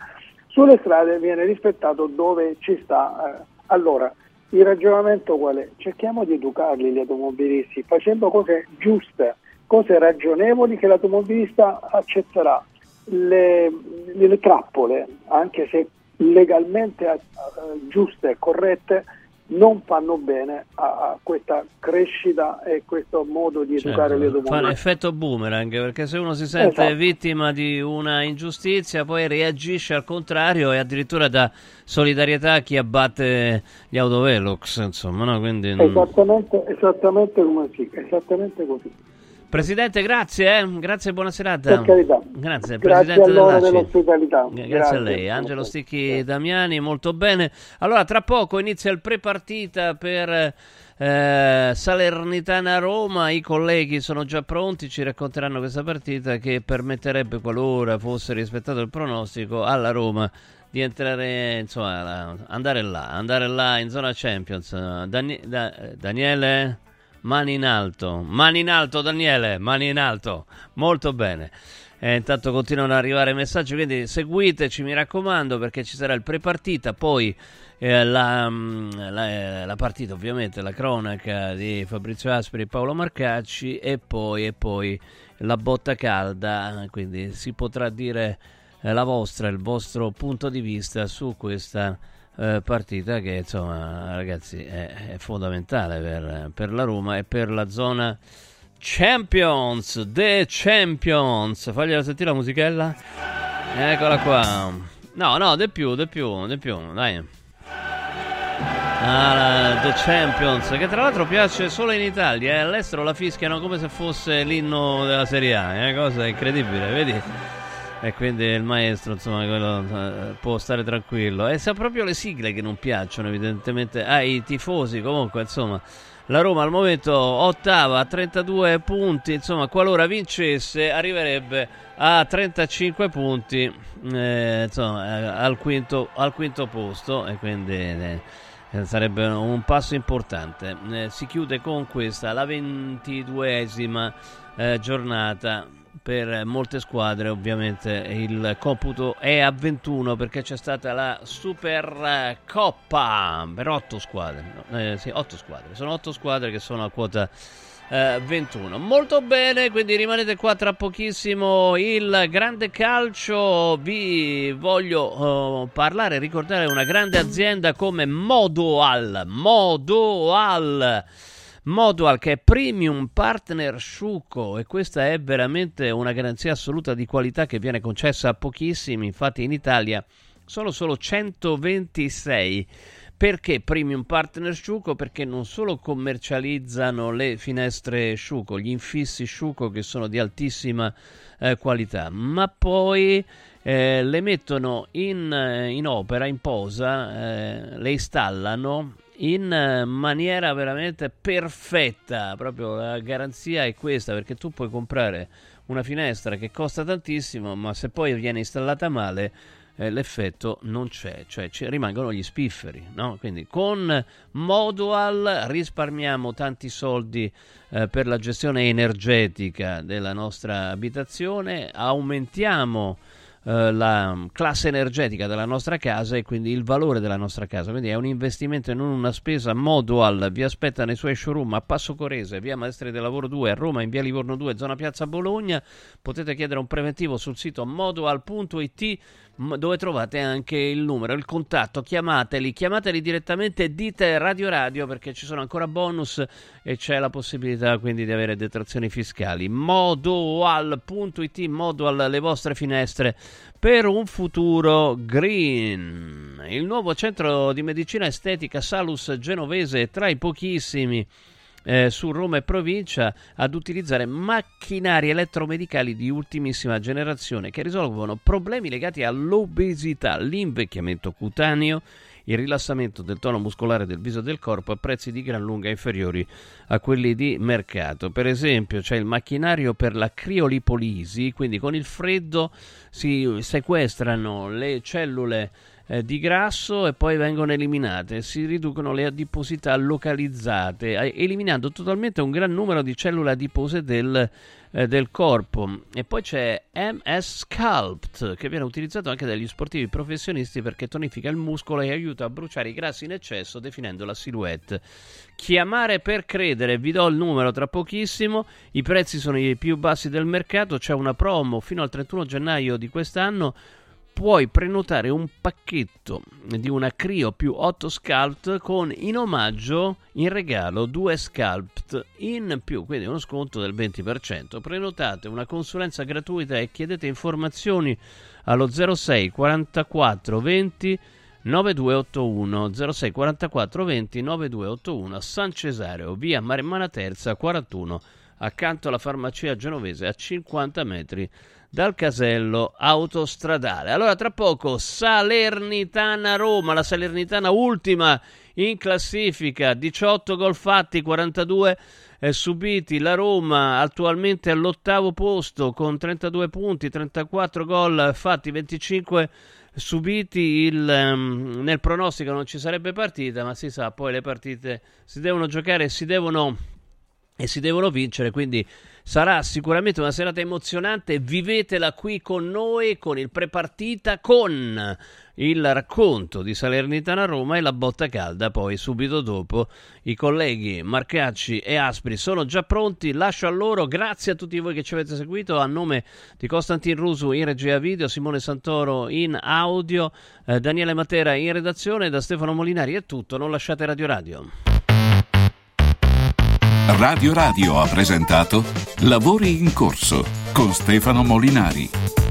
sulle strade viene rispettato dove ci sta. Eh, allora, il ragionamento qual è? Cerchiamo di educarli gli automobilisti facendo cose giuste, cose ragionevoli che l'automobilista accetterà. Le, le trappole, anche se legalmente uh, giuste e corrette, non fanno bene a, questa crescita e questo modo di educare certo, le domande. Fa l'effetto boomerang perché se uno si sente esatto. vittima di una ingiustizia poi reagisce al contrario e addirittura dà solidarietà a chi abbatte gli autovelox insomma no? Quindi esattamente, esattamente come sì, esattamente così Presidente, grazie, eh. grazie e buona serata. Per carità. Grazie, Grazie Presidente dell'ospitalità. Grazie, Grazie. a lei, Angelo Sticchi Damiani, molto bene. Allora, tra poco inizia il pre-partita per eh, Salernitana-Roma, i colleghi sono già pronti, ci racconteranno questa partita che permetterebbe, qualora fosse rispettato il pronostico, alla Roma di entrare, insomma, andare là, andare là in zona Champions. Dani- Da- Daniele? Mani in alto, mani in alto Daniele, mani in alto, molto bene. E intanto continuano ad arrivare messaggi, quindi seguiteci mi raccomando perché ci sarà il pre-partita, poi eh, la, mm, la- la partita ovviamente, la cronaca di Fabrizio Asperi e Paolo Marcacci e poi, e poi la botta calda, quindi si potrà dire eh, la vostra, il vostro punto di vista su questa eh, partita che insomma ragazzi è, è fondamentale per, per la Roma e per la zona Champions, The Champions. Fagliela sentire la musichella. Eccola qua. No, no, di più, di più, di più, dai. Ah, The Champions, che tra l'altro piace solo in Italia, eh. all'estero la fischiano come se fosse l'inno della Serie A, è una cosa incredibile, vedi? E quindi il maestro, insomma, quello, eh, può stare tranquillo. E sa proprio le sigle che non piacciono, evidentemente, ai tifosi, comunque, insomma. La Roma al momento ottava a 32 punti, insomma, qualora vincesse arriverebbe a 35 punti, eh, insomma, eh, al, quinto, al quinto posto e quindi eh, eh, sarebbe un passo importante. Eh, si chiude con questa la ventiduesima giornata per molte squadre ovviamente. Il computo è a 21 perché c'è stata la Supercoppa per 8 squadre no, eh, sì, 8 squadre. Sono 8 squadre che sono a quota eh, 21 molto bene quindi rimanete qua tra pochissimo. Il grande calcio vi voglio oh, parlare ricordare una grande azienda come Modoal. Modoal Modual che è premium partner Sciuco e questa è veramente una garanzia assoluta di qualità che viene concessa a pochissimi, infatti in Italia sono solo 126. Perché premium partner Sciuco? Perché non solo commercializzano le finestre Sciuco, gli infissi Sciuco che sono di altissima eh, qualità, ma poi eh, le mettono in, eh, in opera, in posa, eh, le installano in eh, maniera veramente perfetta. Proprio la garanzia è questa, perché tu puoi comprare una finestra che costa tantissimo, ma se poi viene installata male, eh, l'effetto non c'è, cioè ci rimangono gli spifferi. No? Quindi con Modual risparmiamo tanti soldi eh, per la gestione energetica della nostra abitazione, aumentiamo eh, la classe energetica della nostra casa e quindi il valore della nostra casa. Quindi è un investimento e non una spesa. Modual vi aspetta nei suoi showroom a Passo Corese, via Maestri del Lavoro 2, a Roma, in via Livorno 2, zona Piazza Bologna. Potete chiedere un preventivo sul sito modual.it dove trovate anche il numero, il contatto, chiamateli, chiamateli direttamente, dite Radio Radio perché ci sono ancora bonus e c'è la possibilità quindi di avere detrazioni fiscali. Modual.it, Modual, le vostre finestre per un futuro green. Il nuovo centro di medicina estetica Salus Genovese è tra i pochissimi eh, su Roma e provincia ad utilizzare macchinari elettromedicali di ultimissima generazione che risolvono problemi legati all'obesità, l'invecchiamento cutaneo, il rilassamento del tono muscolare del viso e del corpo a prezzi di gran lunga inferiori a quelli di mercato. Per esempio, c'è il macchinario per la criolipolisi, quindi con il freddo si sequestrano le cellule eh, di grasso e poi vengono eliminate, si riducono le adiposità localizzate, eh, eliminando totalmente un gran numero di cellule adipose del, eh, del corpo. E poi c'è MS Sculpt, che viene utilizzato anche dagli sportivi professionisti perché tonifica il muscolo e aiuta a bruciare i grassi in eccesso, definendo la silhouette. Chiamare per credere, vi do il numero tra pochissimo, i prezzi sono i più bassi del mercato, c'è una promo fino al 31 gennaio di quest'anno puoi prenotare un pacchetto di una Crio più 8 Sculpt con in omaggio in regalo due Sculpt in più, quindi uno sconto del 20%. Prenotate una consulenza gratuita e chiedete informazioni allo 06 44 20 9281 06 44 20 9281 San Cesareo, via Maremmana Terza 41 accanto alla farmacia genovese a 50 metri dal casello autostradale. Allora, tra poco Salernitana Roma, la Salernitana ultima in classifica, 18 gol fatti, 42 eh, subiti. La Roma attualmente all'ottavo posto con 32 punti, 34 gol fatti, 25 subiti. Il, um, nel pronostico non ci sarebbe partita, ma si sa, poi le partite si devono giocare e si devono, e si devono vincere, quindi sarà sicuramente una serata emozionante. Vivetela qui con noi, con il prepartita, con il racconto di Salernitana Roma e la botta calda. Poi, subito dopo, i colleghi Marcacci e Aspri sono già pronti. Lascio a loro. Grazie a tutti voi che ci avete seguito. A nome di Costantin Rusu in regia video, Simone Santoro in audio, eh, Daniele Matera in redazione. Da Stefano Molinari è tutto. Non lasciate Radio Radio. Radio Radio ha presentato Lavori in corso con Stefano Molinari.